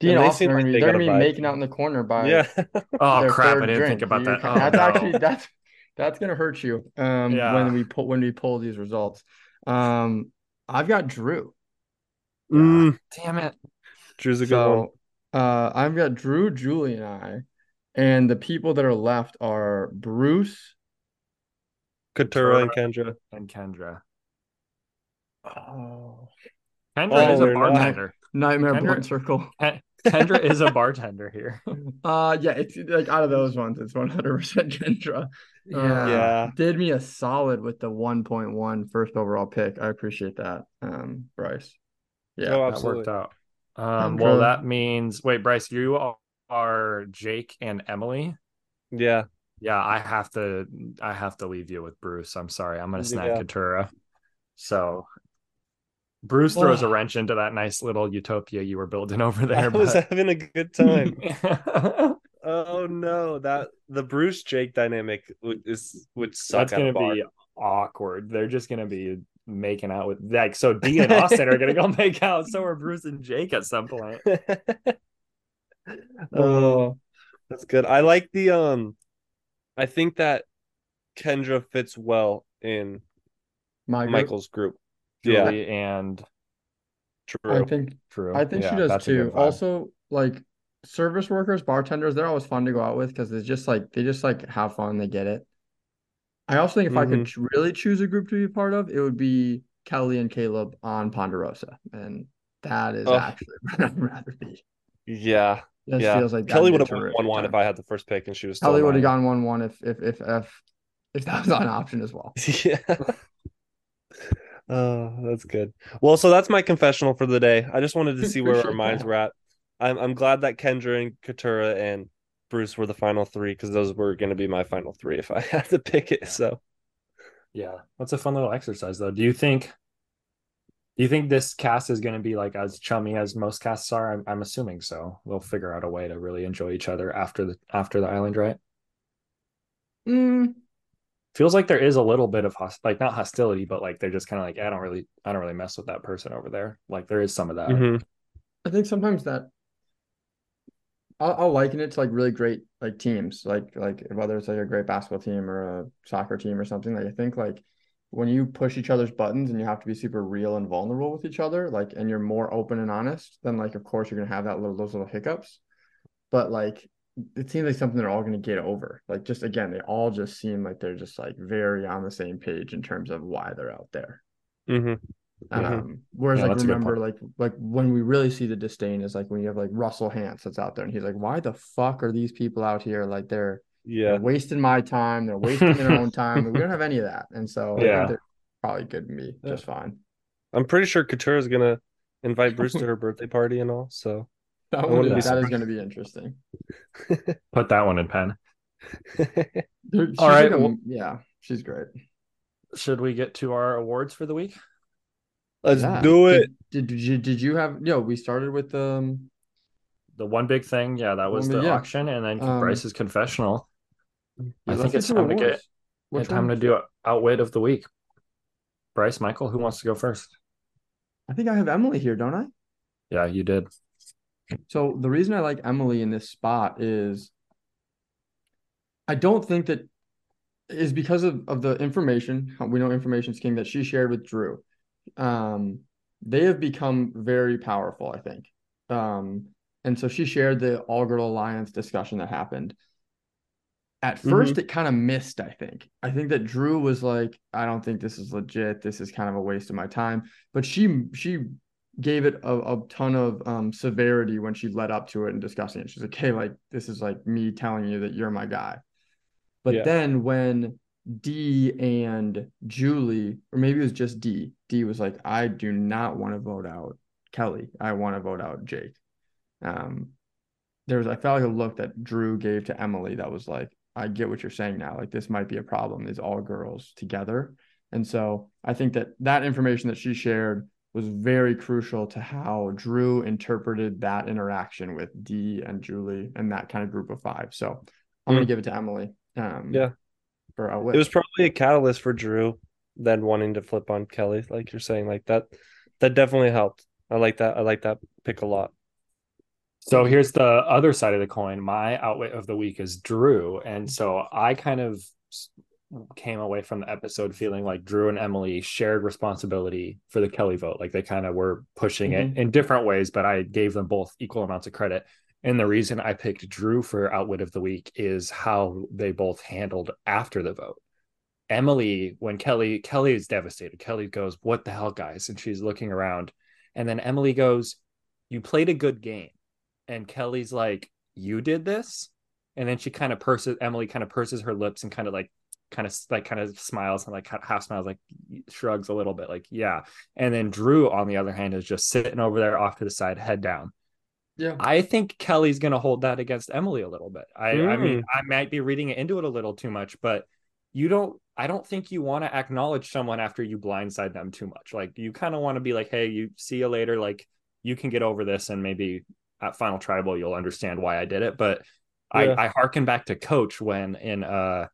Speaker 1: Dean
Speaker 2: And they
Speaker 1: Austin
Speaker 2: seem
Speaker 1: are
Speaker 2: like
Speaker 1: gonna be
Speaker 2: they
Speaker 1: they're gonna be
Speaker 2: vibe.
Speaker 1: making out in the corner by
Speaker 2: Yeah.
Speaker 3: Oh
Speaker 1: their
Speaker 3: crap! I didn't
Speaker 1: drink.
Speaker 3: think about
Speaker 1: You're
Speaker 3: that. Oh,
Speaker 1: that's
Speaker 3: no.
Speaker 1: actually that's that's gonna hurt you um
Speaker 3: Yeah.
Speaker 1: when we pull when we pull these results. Um, I've got Drew.
Speaker 2: Mm,
Speaker 3: Damn it.
Speaker 2: Drew's a good one.
Speaker 1: Uh, I've got Drew, Julie, and I, and the people that are left are Bruce.
Speaker 2: Katura and Kendra.
Speaker 3: And Kendra.
Speaker 1: Oh,
Speaker 3: Kendra
Speaker 2: Oh,
Speaker 3: is a
Speaker 2: they're not.
Speaker 3: bartender.
Speaker 1: Nightmare
Speaker 3: Kendra-
Speaker 1: Blunt Circle.
Speaker 3: Kendra is a bartender here.
Speaker 1: Uh, yeah, it's like out of those ones, it's one hundred percent Kendra. Uh,
Speaker 2: Yeah.
Speaker 1: did me a solid with the 1.1 first overall pick. I appreciate that, um, Bryce. Yeah,
Speaker 2: Oh,
Speaker 3: that worked out. Um, well, that means wait, Bryce, you are- Jake and Emily.
Speaker 2: Yeah.
Speaker 3: Yeah, I have to. I have to leave you with Bruce. I'm sorry. I'm gonna snag
Speaker 2: Yeah.
Speaker 3: Katura. So, Bruce throws oh. a wrench into that nice little utopia you were building over
Speaker 2: I
Speaker 3: there.
Speaker 2: was having a good time. oh no, that the Bruce Jake dynamic would is would suck
Speaker 3: That's gonna
Speaker 2: bar.
Speaker 3: be awkward. They're just gonna be making out with like so. D and Austin are gonna go make out. So are Bruce and Jake at some point.
Speaker 2: oh, that's good. I like the um. I think that Kendra fits well in
Speaker 1: My group,
Speaker 2: Michael's group. Yeah,
Speaker 3: Julie and
Speaker 1: I think
Speaker 3: True.
Speaker 1: I think
Speaker 3: Yeah,
Speaker 1: she does too. Also, like service workers, bartenders, they're always fun to go out with because it's just like they just like have fun, they get it. I also think if I
Speaker 3: Mm-hmm.
Speaker 1: could really choose a group to be part of, it would be Kelly and Caleb on Ponderosa, and that is
Speaker 2: Oh.
Speaker 1: actually where I'd rather be.
Speaker 2: Yeah,
Speaker 1: Just
Speaker 2: yeah.
Speaker 1: feels like
Speaker 2: Kelly
Speaker 1: that'd
Speaker 2: would
Speaker 1: be a
Speaker 2: have won one one if. I had the first pick and she was
Speaker 1: Kelly would have gone one one if if if if if that was an option as well.
Speaker 2: Yeah. Oh, that's good. Well, so that's my confessional for the day. I just wanted to see where our minds
Speaker 1: that.
Speaker 2: were at. I'm I'm glad that Kendra and Katura and Bruce were the final three because those were going to be my final three if I had to pick it. So
Speaker 3: Yeah, that's a fun little exercise, though. Do you think? Do you think this cast is going to be like as chummy as most casts are? I'm, I'm assuming so. They'll figure out a way to really enjoy each other after the after the island, right?
Speaker 1: Mm,
Speaker 3: Feels like there is a little bit of host, like not hostility, but like they're just kind of like I don't really I don't really mess with that person over there. Like there is some of that.
Speaker 2: Mhm.
Speaker 1: I think sometimes that I'll, I'll liken it to like really great like teams, like like whether it's like a great basketball team or a soccer team or something. Like I think like when you push each other's buttons and you have to be super real and vulnerable with each other, like and you're more open and honest, then like of course you're gonna have that little those little hiccups. But like it seems like something they're all gonna get over. Like just again, they all just seem like they're just like very on the same page in terms of why they're out there.
Speaker 2: Mm-hmm.
Speaker 1: Um,
Speaker 2: Mhm.
Speaker 1: whereas
Speaker 3: Yeah,
Speaker 1: like
Speaker 3: that's a good
Speaker 1: remember like like when we really see the disdain is like when you have like Russell Hantz that's out there and he's like, why the fuck are these people out here? Like they're,
Speaker 2: Yeah.
Speaker 1: they're wasting my time, they're wasting their own time. we don't have any of that. And so
Speaker 3: Yeah.
Speaker 1: they're probably good to be
Speaker 2: Yeah.
Speaker 1: just fine.
Speaker 2: I'm pretty sure Katura is gonna invite Bruce to her birthday party and all. So
Speaker 1: That,
Speaker 2: wouldn't
Speaker 1: one is, that is going to be interesting.
Speaker 3: Put that one in pen.
Speaker 1: There-
Speaker 3: All right,
Speaker 1: like a-
Speaker 3: well-
Speaker 1: yeah, she's great.
Speaker 3: Should we get to our awards for the week?
Speaker 2: let's
Speaker 1: Yeah.
Speaker 2: do it.
Speaker 1: Did, did you did you have yo? We started with um
Speaker 3: The one big thing, yeah, that was
Speaker 1: One
Speaker 3: the
Speaker 1: big- yeah.
Speaker 3: auction, and then
Speaker 1: Um,
Speaker 3: Bryce's confessional. I think it's time to get it's
Speaker 1: Which
Speaker 3: time
Speaker 1: one?
Speaker 3: to do outwit of the week. Bryce, Michael, who wants to go first?
Speaker 1: I think I have Emily here, don't I?
Speaker 3: Yeah, you did.
Speaker 1: So the reason I like Emily in this spot is I don't think that is because of, of the information. We know information's king that she shared with Drew. Um, they have become very powerful, I think. Um, and so she shared the all girl alliance discussion that happened. At 1st it kind of missed, I think. I think that Drew was like, I don't think this is legit. This is kind of a waste of my time. But she she gave it a, a ton of um, severity when she led up to it and discussing it. She's like, hey, like this is like me telling you that you're my guy. But
Speaker 2: Yeah.
Speaker 1: then when D and Julie, or maybe it was just D, D was like, I do not want to vote out Kelly. I want to vote out Jake. Um, there was I felt like a look that Drew gave to Emily that was like, I get what you're saying now. Like this might be a problem. Is all girls together, and so I think that that information that she shared was very crucial to how Drew interpreted that interaction with D and Julie and that kind of group of five. So I'm gonna
Speaker 2: Mm.
Speaker 1: give it to Emily. Um,
Speaker 2: Yeah.
Speaker 1: for outwit.
Speaker 2: It was probably a catalyst for Drew then wanting to flip on Kelly, like you're saying, like that. That definitely helped. I like that. I like that pick a lot.
Speaker 3: So here's the other side of the coin. My outwit of the week is Drew. And so I kind of came away from the episode feeling like Drew and Emily shared responsibility for the Kelly vote. Like they kind of were pushing it mm-hmm. in different ways, but I gave them both equal amounts of credit. And the reason I picked Drew for outwit of the week is how they both handled after the vote. Emily, when Kelly Kelly is devastated, Kelly goes, "What the hell, guys?" And she's looking around, and then Emily goes, "You played a good game." And Kelly's like, "You did this," and then she kind of purses. Emily kind of purses her lips and kind of like, kind of like kind of smiles and like half smiles, like shrugs a little bit, like yeah. And then Drew, on the other hand, is just sitting over there off to the side, head down.
Speaker 1: yeah.
Speaker 3: I think Kelly's going to hold that against Emily a little bit. I, I mean,
Speaker 2: Mm.
Speaker 3: I might be reading it into it a little too much, but you don't. I don't think you want to acknowledge someone after you blindside them too much. Like you kind of want to be like, "Hey, you see you later." Like you can get over this, and maybe at Final Tribal you'll understand why I did it. But
Speaker 2: Yeah.
Speaker 3: I, I harken back to Coach when in uh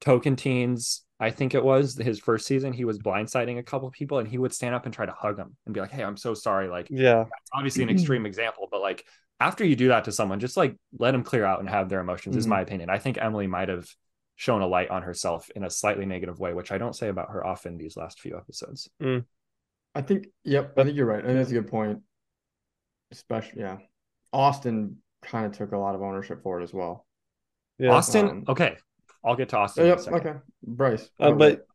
Speaker 3: Tocantins, I think it was his first season, he was blindsiding a couple people, and he would stand up and try to hug them and be like, "Hey, I'm so sorry." Like
Speaker 2: Yeah.
Speaker 3: it's obviously an extreme example, but like after you do that to someone, just like let them clear out and have their emotions, is
Speaker 1: Mhm.
Speaker 3: my opinion. I think Emily might have shown a light on herself in a slightly negative way, which I don't say about her often these last few episodes.
Speaker 1: I think, yep, I think you're right. And that's a good point. Especially, yeah. Austin kind of took a lot of ownership for it as well.
Speaker 2: Yeah.
Speaker 3: Austin,
Speaker 1: Um,
Speaker 3: okay, I'll get to Austin. in a
Speaker 1: yep,
Speaker 3: second.
Speaker 1: okay. Bryce.
Speaker 2: Uh,
Speaker 1: outwit.
Speaker 2: but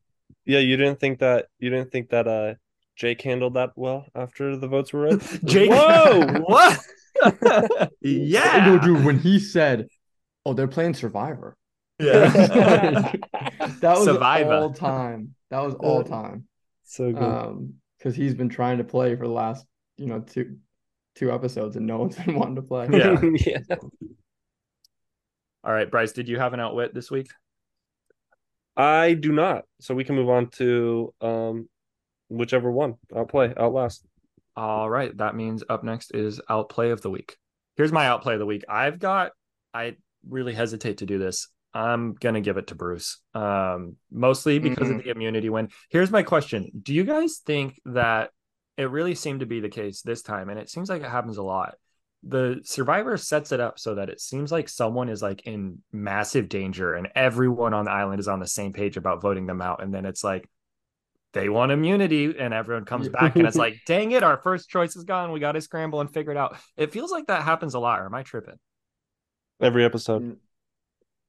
Speaker 2: yeah, you didn't think that you didn't think that uh Jake handled that well after the votes were read.
Speaker 3: Jake,
Speaker 2: Whoa!
Speaker 3: what?
Speaker 1: No,
Speaker 3: yeah,
Speaker 1: dude, when he said, "Oh, they're playing Survivor,"
Speaker 3: yeah.
Speaker 1: that was
Speaker 3: Survivor.
Speaker 1: all time. That was all time.
Speaker 2: so good.
Speaker 1: Um, because he's been trying to play for the last, you know, two two episodes, and no one's been wanting to play.
Speaker 3: Yeah.
Speaker 2: yeah.
Speaker 3: All right, Bryce, did you have an outwit this week?
Speaker 2: I do not. So we can move on to um whichever one. I'll play. Outlast.
Speaker 3: All right, that means up next is outplay of the week. Here's my outplay of the week. I've got I really hesitate to do this. I'm gonna give it to Bruce. Um, mostly because of the immunity win. Here's my question. Do you guys think that it really seemed to be the case this time? And it seems like it happens a lot. The survivor sets it up so that it seems like someone is like in massive danger and everyone on the island is on the same page about voting them out. And then it's like they want immunity and everyone comes back and it's like dang it our first choice is gone we got to scramble and figure it out it feels like that happens a lot or am i tripping
Speaker 2: Every episode.
Speaker 1: Mm,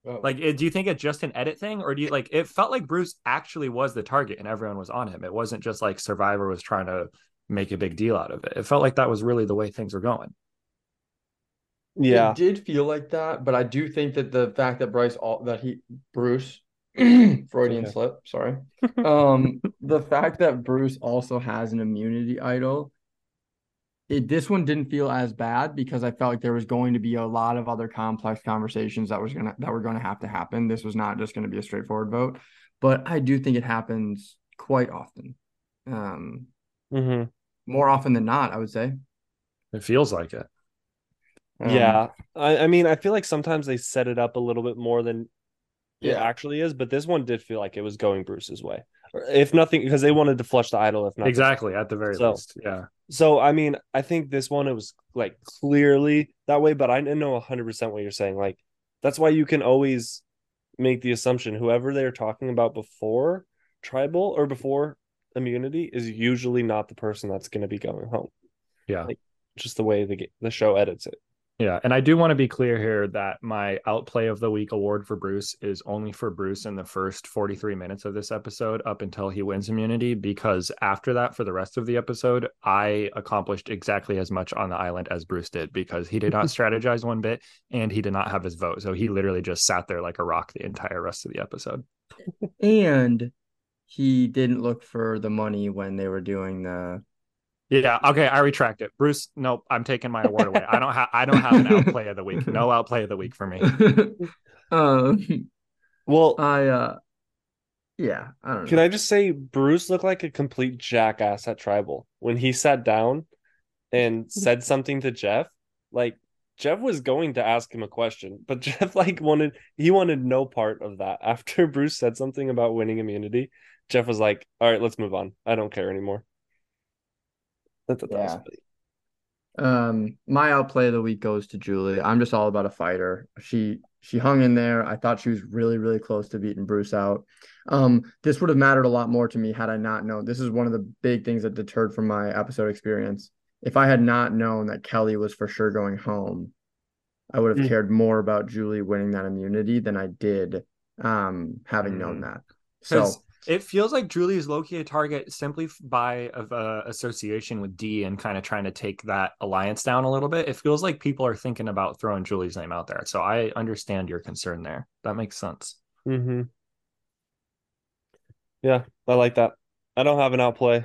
Speaker 1: Oh.
Speaker 3: Like, do you think it's just an edit thing, or do you like? It felt like Bruce actually was the target, and everyone was on him. It wasn't just like Survivor was trying to make a big deal out of it. It felt like that was really the way things were going.
Speaker 2: Yeah.
Speaker 1: It did feel like that, but I do think that the fact that Bryce all that he Bruce Freudian
Speaker 2: Okay.
Speaker 1: slip, sorry. Um the fact that Bruce also has an immunity idol. It this one didn't feel as bad because I felt like there was going to be a lot of other complex conversations that was gonna that were gonna have to happen. This was not just gonna be a straightforward vote. But I do think it happens quite often. Um
Speaker 2: hmm
Speaker 1: more often than not, I would say.
Speaker 3: It feels like it.
Speaker 1: Um,
Speaker 2: yeah. I, I mean, I feel like sometimes they set it up a little bit more than it actually is, but this one did feel like it was going Bruce's way. If nothing, because they wanted to flush the idol, if not
Speaker 3: Exactly. At the very
Speaker 2: So-
Speaker 3: least. Yeah.
Speaker 2: So I mean, I think this one it was like clearly that way, but I didn't know hundred percent what you're saying. Like that's why you can always make the assumption whoever they're talking about before tribal or before immunity is usually not the person that's going to be going home.
Speaker 3: Yeah.
Speaker 2: Like, Just the way the the show edits it.
Speaker 3: Yeah, and I do want to be clear here that my outplay of the week award for Bruce is only for Bruce in the first 43 minutes of this episode up until he wins immunity because after that for the rest of the episode I accomplished exactly as much on the island as Bruce did because he did not strategize one bit and he did not have his vote. So he literally just sat there like a rock the entire rest of the episode.
Speaker 1: and he didn't look for the money when they were doing the
Speaker 3: Yeah, okay, I retract it. Bruce, nope, I'm taking my award away. I don't have I don't have an outplay of the week. No outplay of the week for me.
Speaker 1: um
Speaker 2: Well,
Speaker 1: i uh yeah i don't know
Speaker 2: can I just say Bruce looked like a complete jackass at tribal when he sat down and said something to Jeff. Like Jeff was going to ask him a question, but Jeff like wanted he wanted no part of that. After Bruce said something about winning immunity, Jeff was like, "All right, let's move on. I don't care anymore." I thought that was
Speaker 1: Yeah.
Speaker 2: funny.
Speaker 1: um my outplay of the week goes to julie i'm just all about a fighter she she hung in there i thought she was really really close to beating bruce out um this would have mattered a lot more to me had i not known this is one of the big things that deterred from my episode experience if i had not known that kelly was for sure going home i would have
Speaker 2: Mm.
Speaker 1: cared more about julie winning that immunity than i did um having known
Speaker 3: Mm.
Speaker 1: that so
Speaker 3: 'Cause it feels like Julie is low key a target simply by of uh, association with D and kind of trying to take that alliance down a little bit. It feels like people are thinking about throwing Julie's name out there. So I understand your concern there. That makes sense.
Speaker 2: Mm-hmm. Yeah, I like that. I don't have an outplay.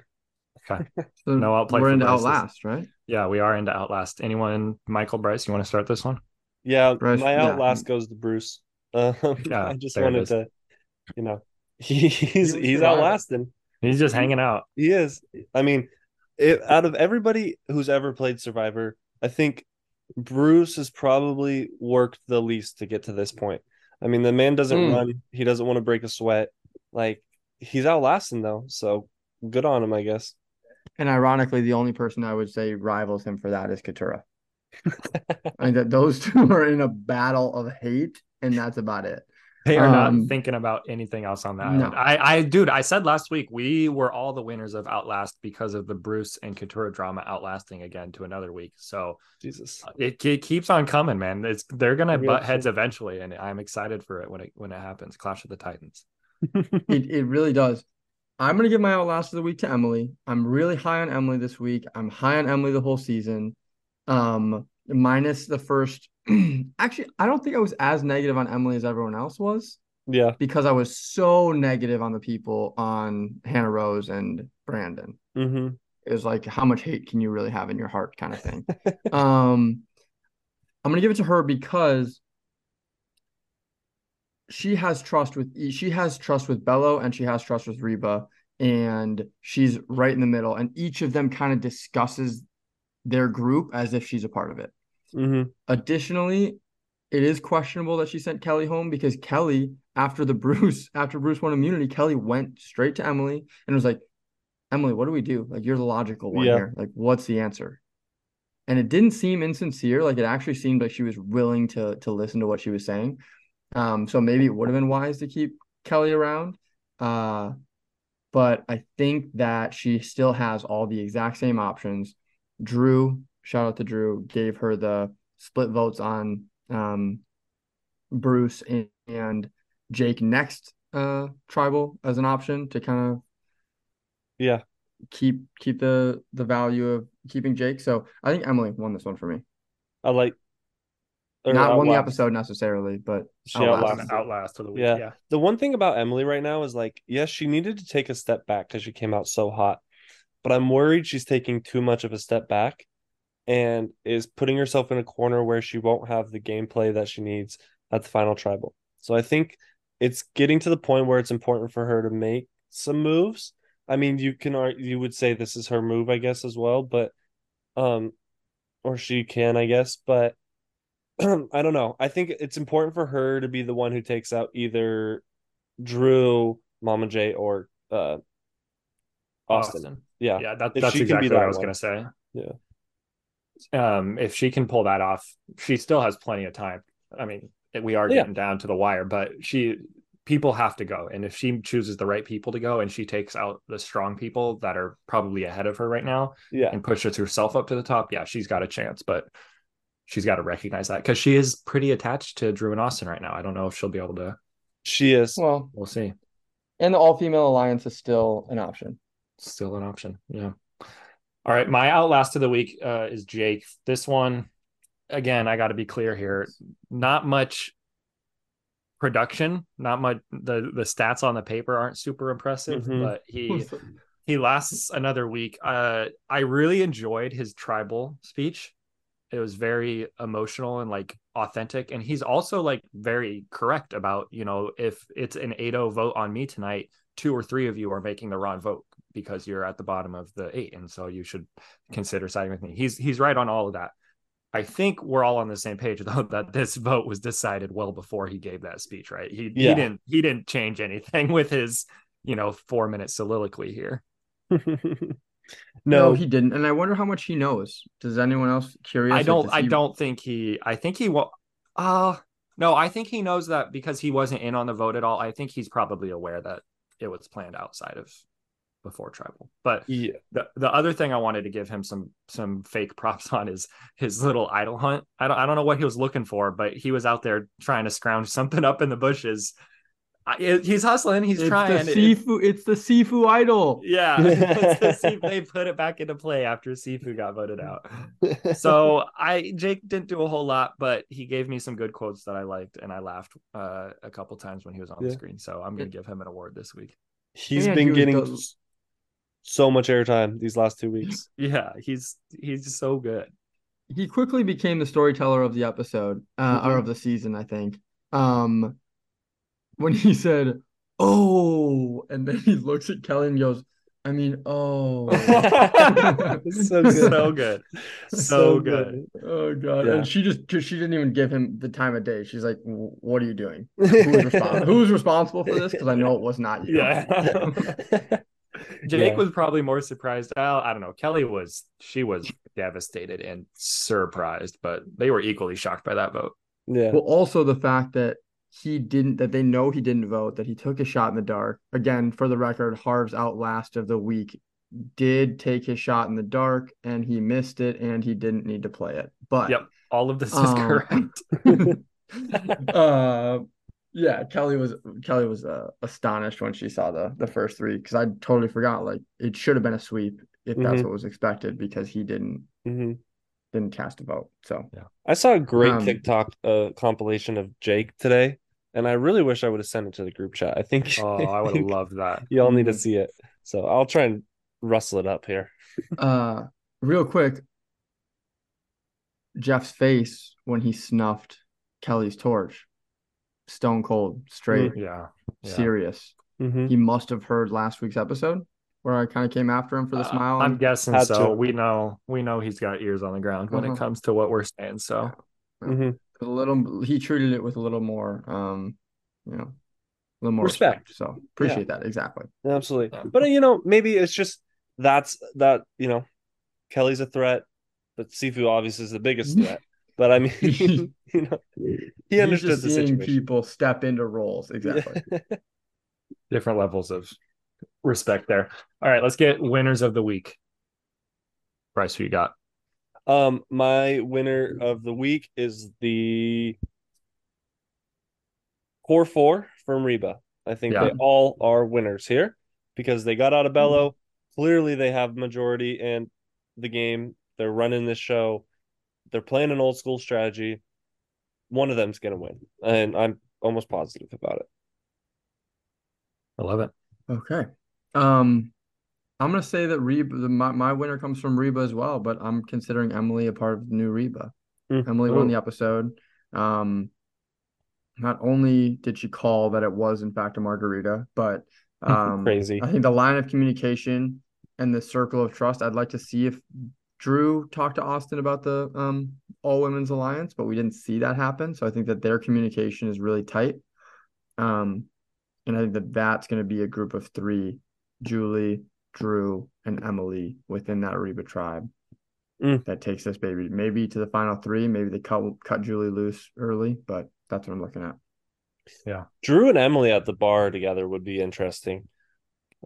Speaker 3: Okay.
Speaker 1: so
Speaker 3: No outplay
Speaker 1: we're
Speaker 3: for
Speaker 1: into
Speaker 3: Bryce this-
Speaker 1: outlast right
Speaker 3: Yeah, we are into Outlast. Anyone, Michael Bryce, you want to start this one?
Speaker 2: Yeah,
Speaker 1: Bruce,
Speaker 2: my
Speaker 1: yeah.
Speaker 2: outlast goes to Bruce. Um,
Speaker 3: Yeah,
Speaker 2: I just wanted to, you know, he, he's
Speaker 1: was
Speaker 2: he's outlasting.
Speaker 3: He's just hanging out.
Speaker 2: He is. I mean, it, out of everybody who's ever played Survivor, I think Bruce has probably worked the least to get to this point. I mean, the man doesn't
Speaker 1: Mm.
Speaker 2: run. He doesn't want to break a sweat. Like he's outlasting though, so good on him, I guess.
Speaker 1: And ironically, the only person I would say rivals him for that is Katura. I think that those two are in a battle of hate, and that's about it.
Speaker 3: They are
Speaker 1: Um,
Speaker 3: not thinking about anything else on that
Speaker 1: no.
Speaker 3: I, I, dude, I said last week we were all the winners of Outlast because of the Bruce and Katura drama outlasting again to another week. So
Speaker 2: Jesus.
Speaker 3: it, it keeps on coming, man. It's they're gonna butt heads eventually, and I'm excited for it when it when it happens. Clash of the Titans.
Speaker 1: It it really does. I'm gonna give my outlast of the week to Emily. I'm really high on Emily this week. I'm high on Emily the whole season. Um, minus the first. Actually, I don't think I was as negative on Emily as everyone else was
Speaker 2: yeah.
Speaker 1: because I was so negative on the people on Hannah Rose and Brandon.
Speaker 2: hmm
Speaker 1: It was like, how much hate can you really have in your heart, kind of thing. um, I'm gonna give it to her because she has trust with she has trust with Belo and she has trust with Reba, and she's right in the middle. And each of them kind of discusses their group as if she's a part of it.
Speaker 2: hmm
Speaker 1: Additionally, it is questionable that she sent Kelly home because Kelly, after the Bruce, after Bruce won immunity, Kelly went straight to Emily and was like, Emily, what do we do? Like, you're the logical one
Speaker 2: Yeah.
Speaker 1: here. Like, what's the answer? And it didn't seem insincere. Like, it actually seemed like she was willing to to listen to what she was saying. Um, so maybe it would have been wise to keep Kelly around. Uh, but I think that she still has all the exact same options. Drew, shout out to Drew, gave her the split votes on um Bruce and, and Jake next uh tribal as an option to kind of
Speaker 2: Yeah.
Speaker 1: keep keep the the value of keeping Jake. So I think Emily won this one for me.
Speaker 2: I like or
Speaker 1: Not won the episode necessarily, but
Speaker 2: She
Speaker 1: Outlast.
Speaker 2: outlasted.
Speaker 3: Outlast of the week.
Speaker 2: Yeah.
Speaker 3: Yeah.
Speaker 2: The one thing about Emily right now is like, yes, she needed to take a step back because she came out so hot. But I'm worried she's taking too much of a step back and is putting herself in a corner where she won't have the gameplay that she needs at the final tribal. So I think it's getting to the point where it's important for her to make some moves. I mean, you can you would say this is her move, I guess, as well, but um or she can, I guess, but I don't know. I think it's important for her to be the one who takes out either Drew, Mama J, or uh Austin.
Speaker 3: Austin.
Speaker 2: Yeah.
Speaker 3: Yeah, that, that's
Speaker 2: she can be
Speaker 3: exactly what
Speaker 2: that
Speaker 3: I was
Speaker 2: one.
Speaker 3: gonna say.
Speaker 2: Yeah.
Speaker 3: Um, if she can pull that off, she still has plenty of time. I mean, we are
Speaker 2: Yeah.
Speaker 3: getting down to the wire, but she people have to go. And if she chooses the right people to go and she takes out the strong people that are probably ahead of her right now
Speaker 2: Yeah.
Speaker 3: and pushes herself up to the top, yeah, she's got a chance, but she's got to recognize that because she is pretty attached to Drew and Austin right now. I don't know if she'll be able to.
Speaker 2: She is.
Speaker 1: well,
Speaker 3: We'll see.
Speaker 1: and the all female alliance is still an option.
Speaker 3: Still an option. Yeah. All right. My outlast of the week uh, is Jake. This one, again, I got to be clear here. Not much production. Not much. The the stats on the paper aren't super impressive,
Speaker 2: Mhm.
Speaker 3: but he he lasts another week. Uh, I really enjoyed his tribal speech. It was very emotional and like authentic, and he's also like very correct about you know if it's an 8-0 vote on me tonight, two or three of you are making the wrong vote because you're at the bottom of the eight, and so you should consider siding with me. He's he's right on all of that. I think we're all on the same page though that this vote was decided well before he gave that speech, right? He
Speaker 2: Yeah.
Speaker 3: he didn't he didn't change anything with his you know four minute soliloquy here.
Speaker 1: No,
Speaker 2: no,
Speaker 1: he didn't. And I wonder how much he knows. Does anyone else curious?
Speaker 3: I don't I
Speaker 1: he-
Speaker 3: don't think he I think he will uh no, I think he knows that because he wasn't in on the vote at all. I think he's probably aware that it was planned outside of before tribal. But
Speaker 2: yeah.
Speaker 3: the the other thing I wanted to give him some some fake props on is his little idol hunt. I don't I don't know what he was looking for, but he was out there trying to scrounge something up in the bushes. I, it- he's hustling. He's
Speaker 1: It's
Speaker 3: trying.
Speaker 1: the
Speaker 3: It-
Speaker 1: Sifu. It's the Sifu idol.
Speaker 3: yeah, it's the Sifu- they put it back into play after Sifu got voted out. So I Jake didn't do a whole lot, but he gave me some good quotes that I liked, and I laughed uh, a couple times when he was on the screen. So I'm gonna give him an award this week.
Speaker 2: he's
Speaker 1: And
Speaker 2: been
Speaker 1: he
Speaker 2: getting
Speaker 1: the-
Speaker 2: so much airtime these last two weeks.
Speaker 3: Yeah, he's he's so good.
Speaker 1: He quickly became the storyteller of the episode, uh, or
Speaker 2: Mhm.
Speaker 1: of the season, I think. Um, when he said, "Oh," and then he looks at Kelly and goes, "I mean, oh."
Speaker 2: so good.
Speaker 3: so good, so good.
Speaker 1: Oh god!
Speaker 2: Yeah.
Speaker 1: And she just she didn't even give him the time of day. She's like, "What are you doing? Who's, respons- Who's responsible for this?" Because I know it was not you.
Speaker 3: Yeah. Jake
Speaker 2: Yeah.
Speaker 3: was probably more surprised. Well, I don't know. Kelly was she was devastated and surprised, but they were equally shocked by that vote.
Speaker 2: yeah.
Speaker 1: Well, also the fact that he didn't, that they know he didn't vote, that he took a shot in the dark. Again, for the record, Harv's outlast of the week did take his shot in the dark and he missed it and he didn't need to play it. But
Speaker 3: Yep. All of this is
Speaker 1: Um,
Speaker 3: correct.
Speaker 1: uh yeah kelly was kelly was uh, astonished when she saw the the first three because i totally forgot like it should have been a sweep if that's
Speaker 2: Mhm.
Speaker 1: what was expected because he didn't
Speaker 2: Mhm.
Speaker 1: didn't cast a vote so yeah.
Speaker 2: I saw a great
Speaker 1: Um,
Speaker 2: TikTok uh, compilation of Jake today, and I really wish I would have sent it to the group chat. I think
Speaker 3: Oh, I would have loved that.
Speaker 2: y'all need to
Speaker 1: Mhm.
Speaker 2: see it. So I'll try and rustle it up here.
Speaker 1: uh real quick jeff's face when he snuffed kelly's torch stone cold straight
Speaker 3: Yeah. yeah.
Speaker 1: serious
Speaker 2: Mhm.
Speaker 1: he must have heard last week's episode where i kind of came after him for the
Speaker 3: Uh,
Speaker 1: smile
Speaker 3: I'm guessing
Speaker 2: Had
Speaker 3: so.
Speaker 2: to.
Speaker 3: We know we know he's got ears on the ground when
Speaker 1: Uh-huh.
Speaker 3: it comes to what we're saying. So
Speaker 2: Mhm.
Speaker 1: A little he treated it with a little more um you know a little more
Speaker 2: Respect.
Speaker 1: respect, so appreciate that exactly
Speaker 2: Absolutely.
Speaker 3: Yeah.
Speaker 2: But uh, you know, maybe it's just that's that, you know, Kelly's a threat, but Sifu obviously is the biggest threat. But I mean, you know, he understood
Speaker 1: just
Speaker 2: the
Speaker 1: seeing
Speaker 2: situation.
Speaker 1: people step into roles exactly
Speaker 2: Yeah.
Speaker 3: different levels of respect there. All right, let's get winners of the week. Bryce, who you got?
Speaker 2: Um, my winner of the week is the core four from Reba. I think
Speaker 3: Yeah.
Speaker 2: they all are winners here because they got out of Belo. Clearly, they have majority in the game. They're running this show. They're playing an old school strategy. One of them's going to win, and I'm almost positive about it.
Speaker 3: I love it.
Speaker 1: Okay. Um, I'm gonna say that Reba, the, my my winner comes from Reba as well, but I'm considering Emily a part of the new Reba.
Speaker 2: Mm.
Speaker 1: Emily won the episode. Um, not only did she call that it was in fact a margarita, but um,
Speaker 2: Crazy.
Speaker 1: I think the line of communication and the circle of trust. I'd like to see if Drew talked to Austin about the um all women's alliance, but we didn't see that happen. So I think that their communication is really tight. Um, and I think that that's going to be a group of three: Julie, Drew, and Emily within that Reba tribe.
Speaker 2: Mm.
Speaker 1: That takes this baby maybe to the final three. Maybe they cut cut Julie loose early, but that's what I'm looking at.
Speaker 2: Yeah, Drew and Emily at the bar together would be interesting.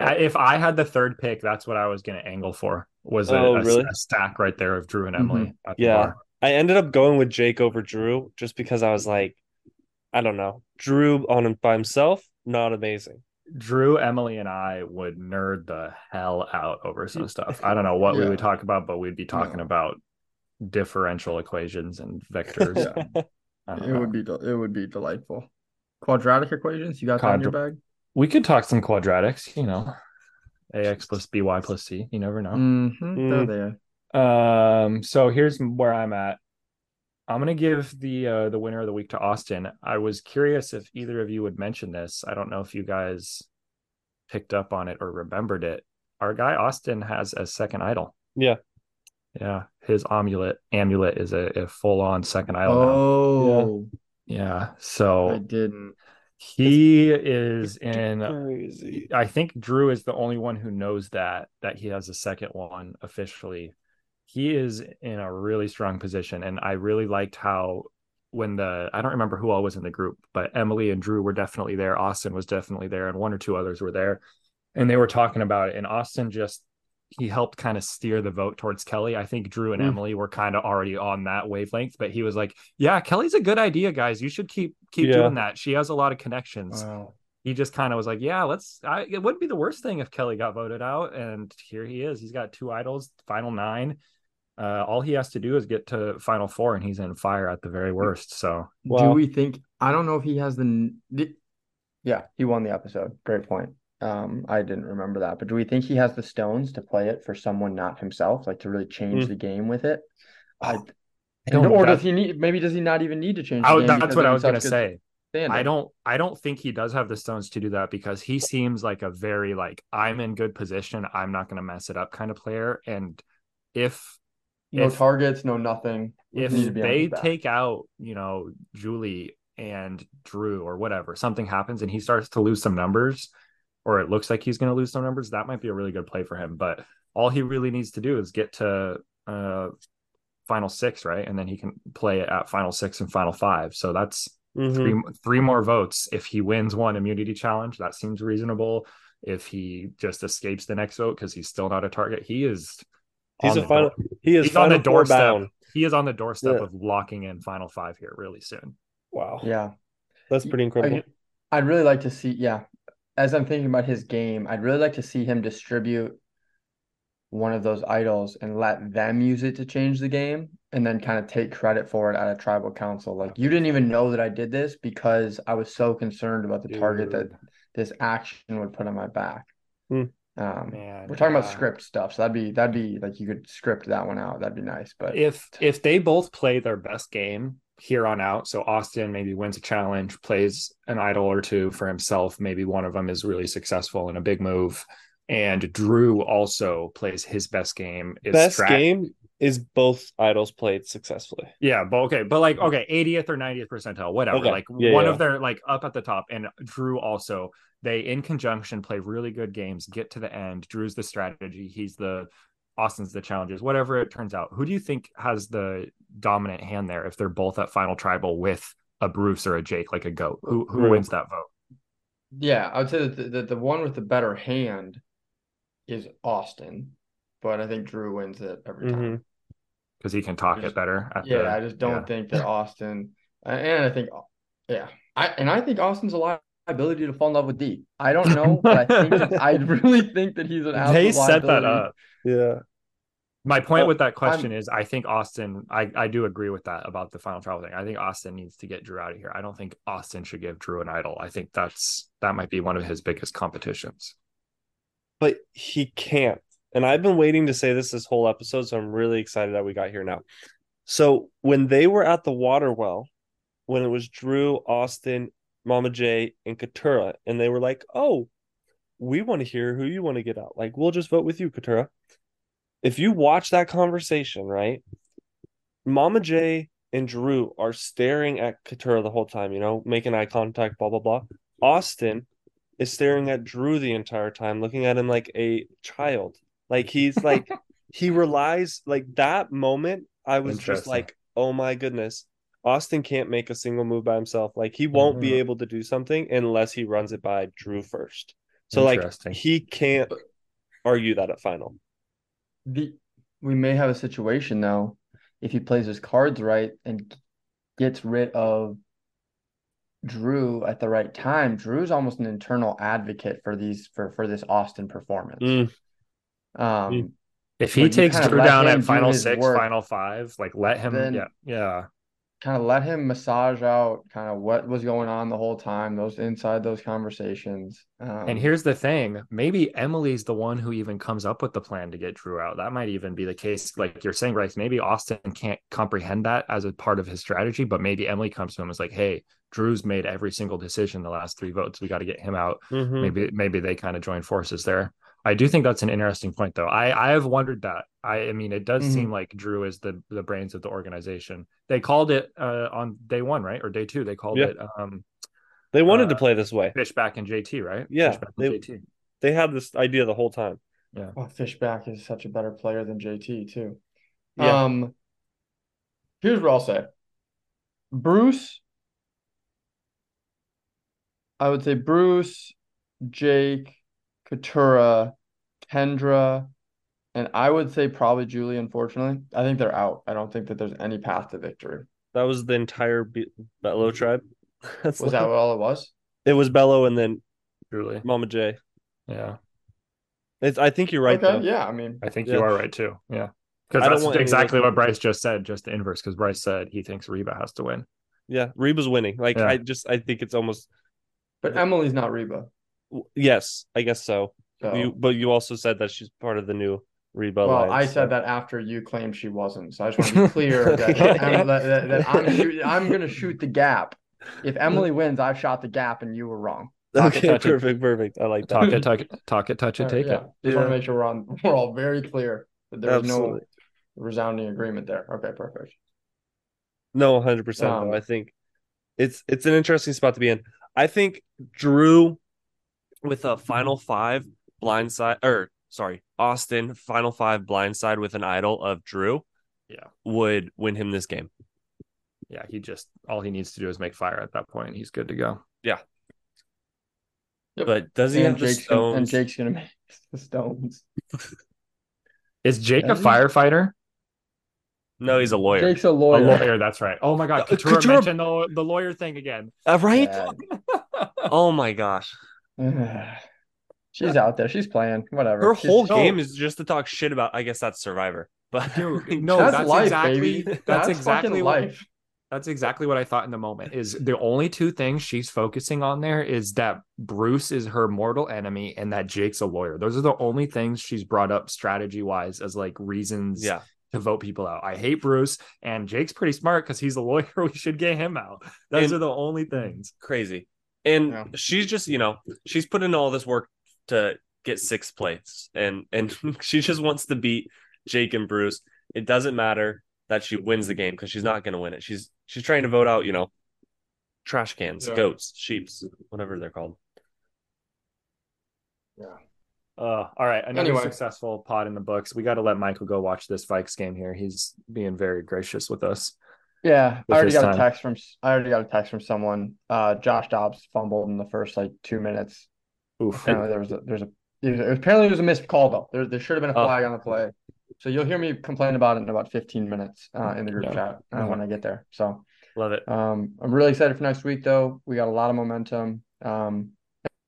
Speaker 3: If I had the third pick, that's what I was going to angle for. Was a,
Speaker 2: Oh,
Speaker 3: a-
Speaker 2: really?
Speaker 3: a stack right there of Drew and Emily. at the
Speaker 2: Yeah.
Speaker 3: bar.
Speaker 2: I ended up going with Jake over Drew just because I was like, I don't know. Drew on him by himself, not amazing.
Speaker 3: Drew, Emily, and I would nerd the hell out over some stuff. I don't know what we would talk about, but we'd be talking
Speaker 1: No.
Speaker 3: about differential equations and vectors.
Speaker 1: Yeah.
Speaker 3: I
Speaker 1: It
Speaker 3: know.
Speaker 1: would be del- it would be delightful. Quadratic equations, you got that in your bag?
Speaker 3: We could talk some quadratics, you know, ax plus by plus c. You never know.
Speaker 1: Mm-hmm.
Speaker 2: Mm.
Speaker 1: There they are.
Speaker 3: Um, so here's where I'm at. I'm gonna give the uh, the winner of the week to Austin. I was curious if either of you would mention this. I don't know if you guys picked up on it or remembered it. Our guy Austin has a second idol.
Speaker 2: Yeah.
Speaker 3: Yeah, his amulet amulet is a, a full on second idol. now.
Speaker 1: Oh,
Speaker 3: Yeah,
Speaker 1: I
Speaker 3: so I
Speaker 1: didn't.
Speaker 3: he is in
Speaker 2: Crazy.
Speaker 3: I think Drew is the only one who knows that that he has a second one officially. He is in a really strong position, and I really liked how when the I don't remember who all was in the group, but Emily and Drew were definitely there. Austin was definitely there, and one or two others were there, and they were talking about it. And Austin just he helped kind of steer the vote towards Kelly. I think Drew and
Speaker 2: Mm.
Speaker 3: Emily were kind of already on that wavelength, but he was like, "Yeah, Kelly's a good idea, guys. You should keep keep
Speaker 2: Yeah.
Speaker 3: doing that. She has a lot of connections."
Speaker 1: Wow.
Speaker 3: he just kind of was like, yeah, let's. I, it wouldn't be the worst thing if Kelly got voted out, and here he is. He's got two idols, final nine. Uh, all he has to do is get to final four, and he's in fire at the very worst. So
Speaker 1: Do we think? I don't know if he has the. n- di- Yeah, he won the episode. Great point. Um, I didn't remember that, but do we think he has the stones to play it for someone not himself, like to really change
Speaker 2: Mm.
Speaker 1: the game with it? I,
Speaker 3: Oh, I don't.
Speaker 1: or does he need? Maybe does he not even need to change the
Speaker 3: I-
Speaker 1: game?
Speaker 3: that's what I was gonna say.
Speaker 1: standing?
Speaker 3: I don't. I don't think he does have the stones to do that because he seems like a very like I'm in good position. I'm not going to mess it up kind of player. And if
Speaker 1: No
Speaker 3: if-
Speaker 1: targets, no nothing.
Speaker 3: if
Speaker 1: Need to be on
Speaker 3: they take out, you know, Julie and Drew or whatever, something happens and he starts to lose some numbers, or it looks like he's going to lose some numbers, that might be a really good play for him. But all he really needs to do is get to uh final six, right? And then he can play it at final six and final five. So that's
Speaker 2: Mhm.
Speaker 3: three three more votes. If he wins one immunity challenge, that seems reasonable. If he just escapes the next vote because he's still not a target, he is.
Speaker 2: He's
Speaker 3: on
Speaker 2: a
Speaker 3: the
Speaker 2: final.
Speaker 3: door-
Speaker 2: He is
Speaker 3: he's on the doorstep.
Speaker 2: bound.
Speaker 3: He is on the doorstep
Speaker 2: Yeah.
Speaker 3: of locking in final five here really soon.
Speaker 2: Wow,
Speaker 1: Yeah.
Speaker 2: that's pretty incredible.
Speaker 1: I, I'd really like to see, yeah. As I'm thinking about his game, I'd really like to see him distribute one of those idols and let them use it to change the game and then kind of take credit for it at a tribal council. Like you didn't even know that I did this because I was so concerned about the target that this action would put on my back.
Speaker 2: Hmm.
Speaker 1: Um,
Speaker 3: Man,
Speaker 1: we're talking about script stuff, so that'd be that'd be like you could script that one out. That'd be nice. But
Speaker 3: If if they both play their best game here on out, so Austin maybe wins a challenge, plays an idol or two for himself, maybe one of them is really successful in a big move, and Drew also plays his best game. Is
Speaker 2: Best
Speaker 3: strat-
Speaker 2: game is both idols played successfully.
Speaker 3: Yeah, but okay, but like okay, 80th or 90th percentile, whatever.
Speaker 2: Okay.
Speaker 3: Like
Speaker 2: Yeah,
Speaker 3: one
Speaker 2: yeah.
Speaker 3: of their like up at the top, and Drew also they in conjunction play really good games, get to the end. Drew's the strategy, he's the Austin's the challenges, whatever it turns out. Who do you think has the dominant hand there if they're both at final tribal with a Bruce or a Jake, like a goat? Who who
Speaker 2: Drew.
Speaker 3: wins that vote?
Speaker 1: yeah, I would say that the, the, the one with the better hand is Austin, but I think Drew wins it every time.
Speaker 2: Mhm.
Speaker 3: Because he can talk
Speaker 1: Just-
Speaker 3: it better. At
Speaker 1: Yeah,
Speaker 3: the,
Speaker 1: I just don't
Speaker 3: yeah.
Speaker 1: think that Austin, and I think, yeah, I and I think Austin's a liability to fall in love with D. I don't know, but I think I really think that he's an absolute
Speaker 3: They set that up.
Speaker 2: Yeah.
Speaker 3: My point
Speaker 2: Uh,
Speaker 3: with that question is I think Austin, I, I do agree with that about the final travel thing. I think Austin needs to get Drew out of here. I don't think Austin should give Drew an idol. I think that's that might be one of his biggest competitions.
Speaker 2: But he can't. And I've been waiting to say this this whole episode, so I'm really excited that we got here now. So when they were at the water well, when it was Drew, Austin, Mama J, and Katura, and they were like, "Oh, we want to hear who you want to get out. Like, we'll just vote with you, Katura." If you watch that conversation, right, Mama J and Drew are staring at Katura the whole time, you know, making eye contact, blah blah blah. Austin is staring at Drew the entire time, looking at him like a child. Like he's like he relies like that moment. I was just like, oh my goodness, Austin can't make a single move by himself. Like he won't be
Speaker 3: Mhm.
Speaker 2: able to do something unless he runs it by Drew first. So like he can't argue that at final.
Speaker 1: The we may have a situation though, if he plays his cards right and gets rid of Drew at the right time. Drew's almost an internal advocate for these for for this Austin performance.
Speaker 2: Mm,
Speaker 1: Um.
Speaker 3: If he takes Drew down at final six,
Speaker 1: work.
Speaker 3: final five, like let him
Speaker 1: Then-
Speaker 3: yeah, yeah.
Speaker 1: Kind of let him massage out kind of what was going on the whole time, those inside those conversations. Um,
Speaker 3: And here's the thing, maybe Emily's the one who even comes up with the plan to get Drew out. That might even be the case. Like you're saying, Bryce, maybe Austin can't comprehend that as a part of his strategy, but maybe Emily comes to him and is like, hey, Drew's made every single decision the last three votes. We got to get him out.
Speaker 2: mhm.
Speaker 3: Maybe maybe they kind of join forces there. I do think that's an interesting point though. I I have wondered that. I I mean it does
Speaker 1: Mhm.
Speaker 3: seem like Drew is the the brains of the organization. They called it uh on day 1, right? Or day 2 they called
Speaker 2: Yeah.
Speaker 3: it um
Speaker 2: They wanted to
Speaker 3: uh,
Speaker 2: play this way.
Speaker 3: Fishbach and JT, right?
Speaker 2: Yeah, they-
Speaker 3: JT.
Speaker 2: They had this idea the whole time. Yeah.
Speaker 1: Well, Fishbach is such a better player than JT too.
Speaker 2: Yeah.
Speaker 1: Um, here's what I'll say. Bruce, I would say Bruce, Jake, Katura, Kendra, and I would say probably Julie, unfortunately. I think they're out. I don't think that there's any path to victory.
Speaker 2: That was the entire Be- Belo tribe. That's
Speaker 1: Was
Speaker 2: like-
Speaker 1: that all it was?
Speaker 2: it was Belo and then
Speaker 3: Julie,
Speaker 2: Mama J.
Speaker 3: Yeah.
Speaker 2: It's, I think you're right
Speaker 1: Okay,
Speaker 2: though.
Speaker 1: yeah, I mean,
Speaker 3: I think
Speaker 2: Yeah.
Speaker 3: you are right too. Yeah. Because
Speaker 2: I don't
Speaker 3: that's
Speaker 2: want any of
Speaker 3: exactly what Bryce just said, just the inverse. Because Bryce said he thinks Reba has to win.
Speaker 2: Yeah, Reba's winning. Like
Speaker 3: Yeah.
Speaker 2: I just I think it's almost
Speaker 1: but Emily's not Reba.
Speaker 2: Yes, I guess so.
Speaker 1: So,
Speaker 2: You but you also said that she's part of the new Reba.
Speaker 1: well, I
Speaker 2: alliance,
Speaker 1: said
Speaker 2: so-
Speaker 1: that after you claimed she wasn't. So I just want to be clear that, that, Em- that, that- that I'm shoot, I'm going to shoot the gap. If Emily wins, I've shot the gap and you were wrong.
Speaker 3: Talk
Speaker 2: Okay,
Speaker 3: it.
Speaker 2: perfect, perfect. I like.
Speaker 3: Talk it, talk it, talk it, touch it,
Speaker 1: All right,
Speaker 3: take
Speaker 1: yeah.
Speaker 3: it.
Speaker 1: Just want to make sure we're on we're all very clear that there's no resounding agreement there. Okay, perfect.
Speaker 2: No, hundred percent.
Speaker 1: Um,
Speaker 2: though. I think it's it's an interesting spot to be in. I think Drew with a final five blindside or sorry, Austin final five blindside with an idol of Drew.
Speaker 3: Yeah.
Speaker 2: would win him this game.
Speaker 3: Yeah, he just all he needs to do is make fire at that point. He's good to go.
Speaker 1: Yep.
Speaker 2: But does he
Speaker 1: And
Speaker 2: have the
Speaker 1: Jake's, gonna, and? Jake's gonna make the stones.
Speaker 3: Is Jake a
Speaker 1: Does he?
Speaker 3: firefighter?
Speaker 2: No, he's a lawyer.
Speaker 1: Jake's a
Speaker 3: A
Speaker 1: lawyer.
Speaker 3: lawyer, that's right. Oh my god,
Speaker 2: Uh,
Speaker 3: Katura
Speaker 2: Katura-
Speaker 3: mentioned the, the lawyer thing again.
Speaker 2: Uh, right?
Speaker 1: Yeah.
Speaker 2: Oh my gosh.
Speaker 1: She's out there. She's playing. Whatever.
Speaker 2: Her
Speaker 1: She's-
Speaker 2: whole
Speaker 3: No.
Speaker 2: game is just to talk shit about. I guess that's Survivor. But
Speaker 3: Dude, no,
Speaker 1: that's,
Speaker 3: that's
Speaker 1: life,
Speaker 3: exactly-
Speaker 1: baby.
Speaker 3: that's
Speaker 1: fucking
Speaker 3: exactly what-
Speaker 1: life.
Speaker 3: That's exactly what I thought in the moment. Is the only two things she's focusing on there is that Bruce is her mortal enemy and that Jake's a lawyer. Those are the only things she's brought up strategy wise as like reasons
Speaker 2: yeah,
Speaker 3: to vote people out. I hate Bruce and Jake's pretty smart because he's a lawyer. We should get him out. Those
Speaker 2: And-
Speaker 3: are the only things.
Speaker 2: crazy. And
Speaker 1: Yeah.
Speaker 2: she's just, you know, she's put in all this work to get sixth place, and and she just wants to beat Jake and Bruce. It doesn't matter that she wins the game because she's not going to win it. She's she's trying to vote out, you know, trash cans,
Speaker 1: Yeah.
Speaker 2: goats, sheeps, whatever they're called. Yeah.
Speaker 3: Uh, all right, another
Speaker 1: Anyway.
Speaker 3: successful pod in the books. We got to let Michael go watch this Vikes game here. He's being very gracious with us.
Speaker 1: Yeah, I already got a text from I already got a text from someone. Uh, Josh Dobbs fumbled in the first like two minutes.
Speaker 3: Oof.
Speaker 1: Apparently there was a there's a it was- apparently it was a missed call though. There there should have been a
Speaker 2: Oh.
Speaker 1: flag on the play. So you'll hear me complain about it in about 15 minutes uh, in the group
Speaker 3: Yeah.
Speaker 1: chat uh, when I get there. So
Speaker 3: Love it.
Speaker 1: um, I'm really excited for next week, though. We got a lot of momentum. Um,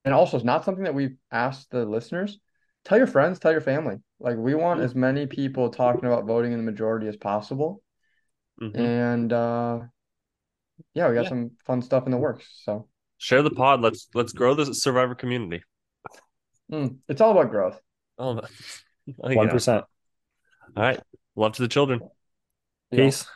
Speaker 1: and also, it's not something that we've asked the listeners. Tell your friends, tell your family. Like, we want as many people talking about voting in the majority as possible.
Speaker 2: Mhm.
Speaker 1: And uh, yeah, we got
Speaker 3: Yeah.
Speaker 1: some fun stuff in the works. So
Speaker 2: Share the pod. Let's let's grow the survivor community.
Speaker 1: mm, it's all about growth.
Speaker 2: Oh, oh, yeah.
Speaker 3: One percent.
Speaker 2: All right. Love to the children.
Speaker 1: Yeah.
Speaker 3: Peace.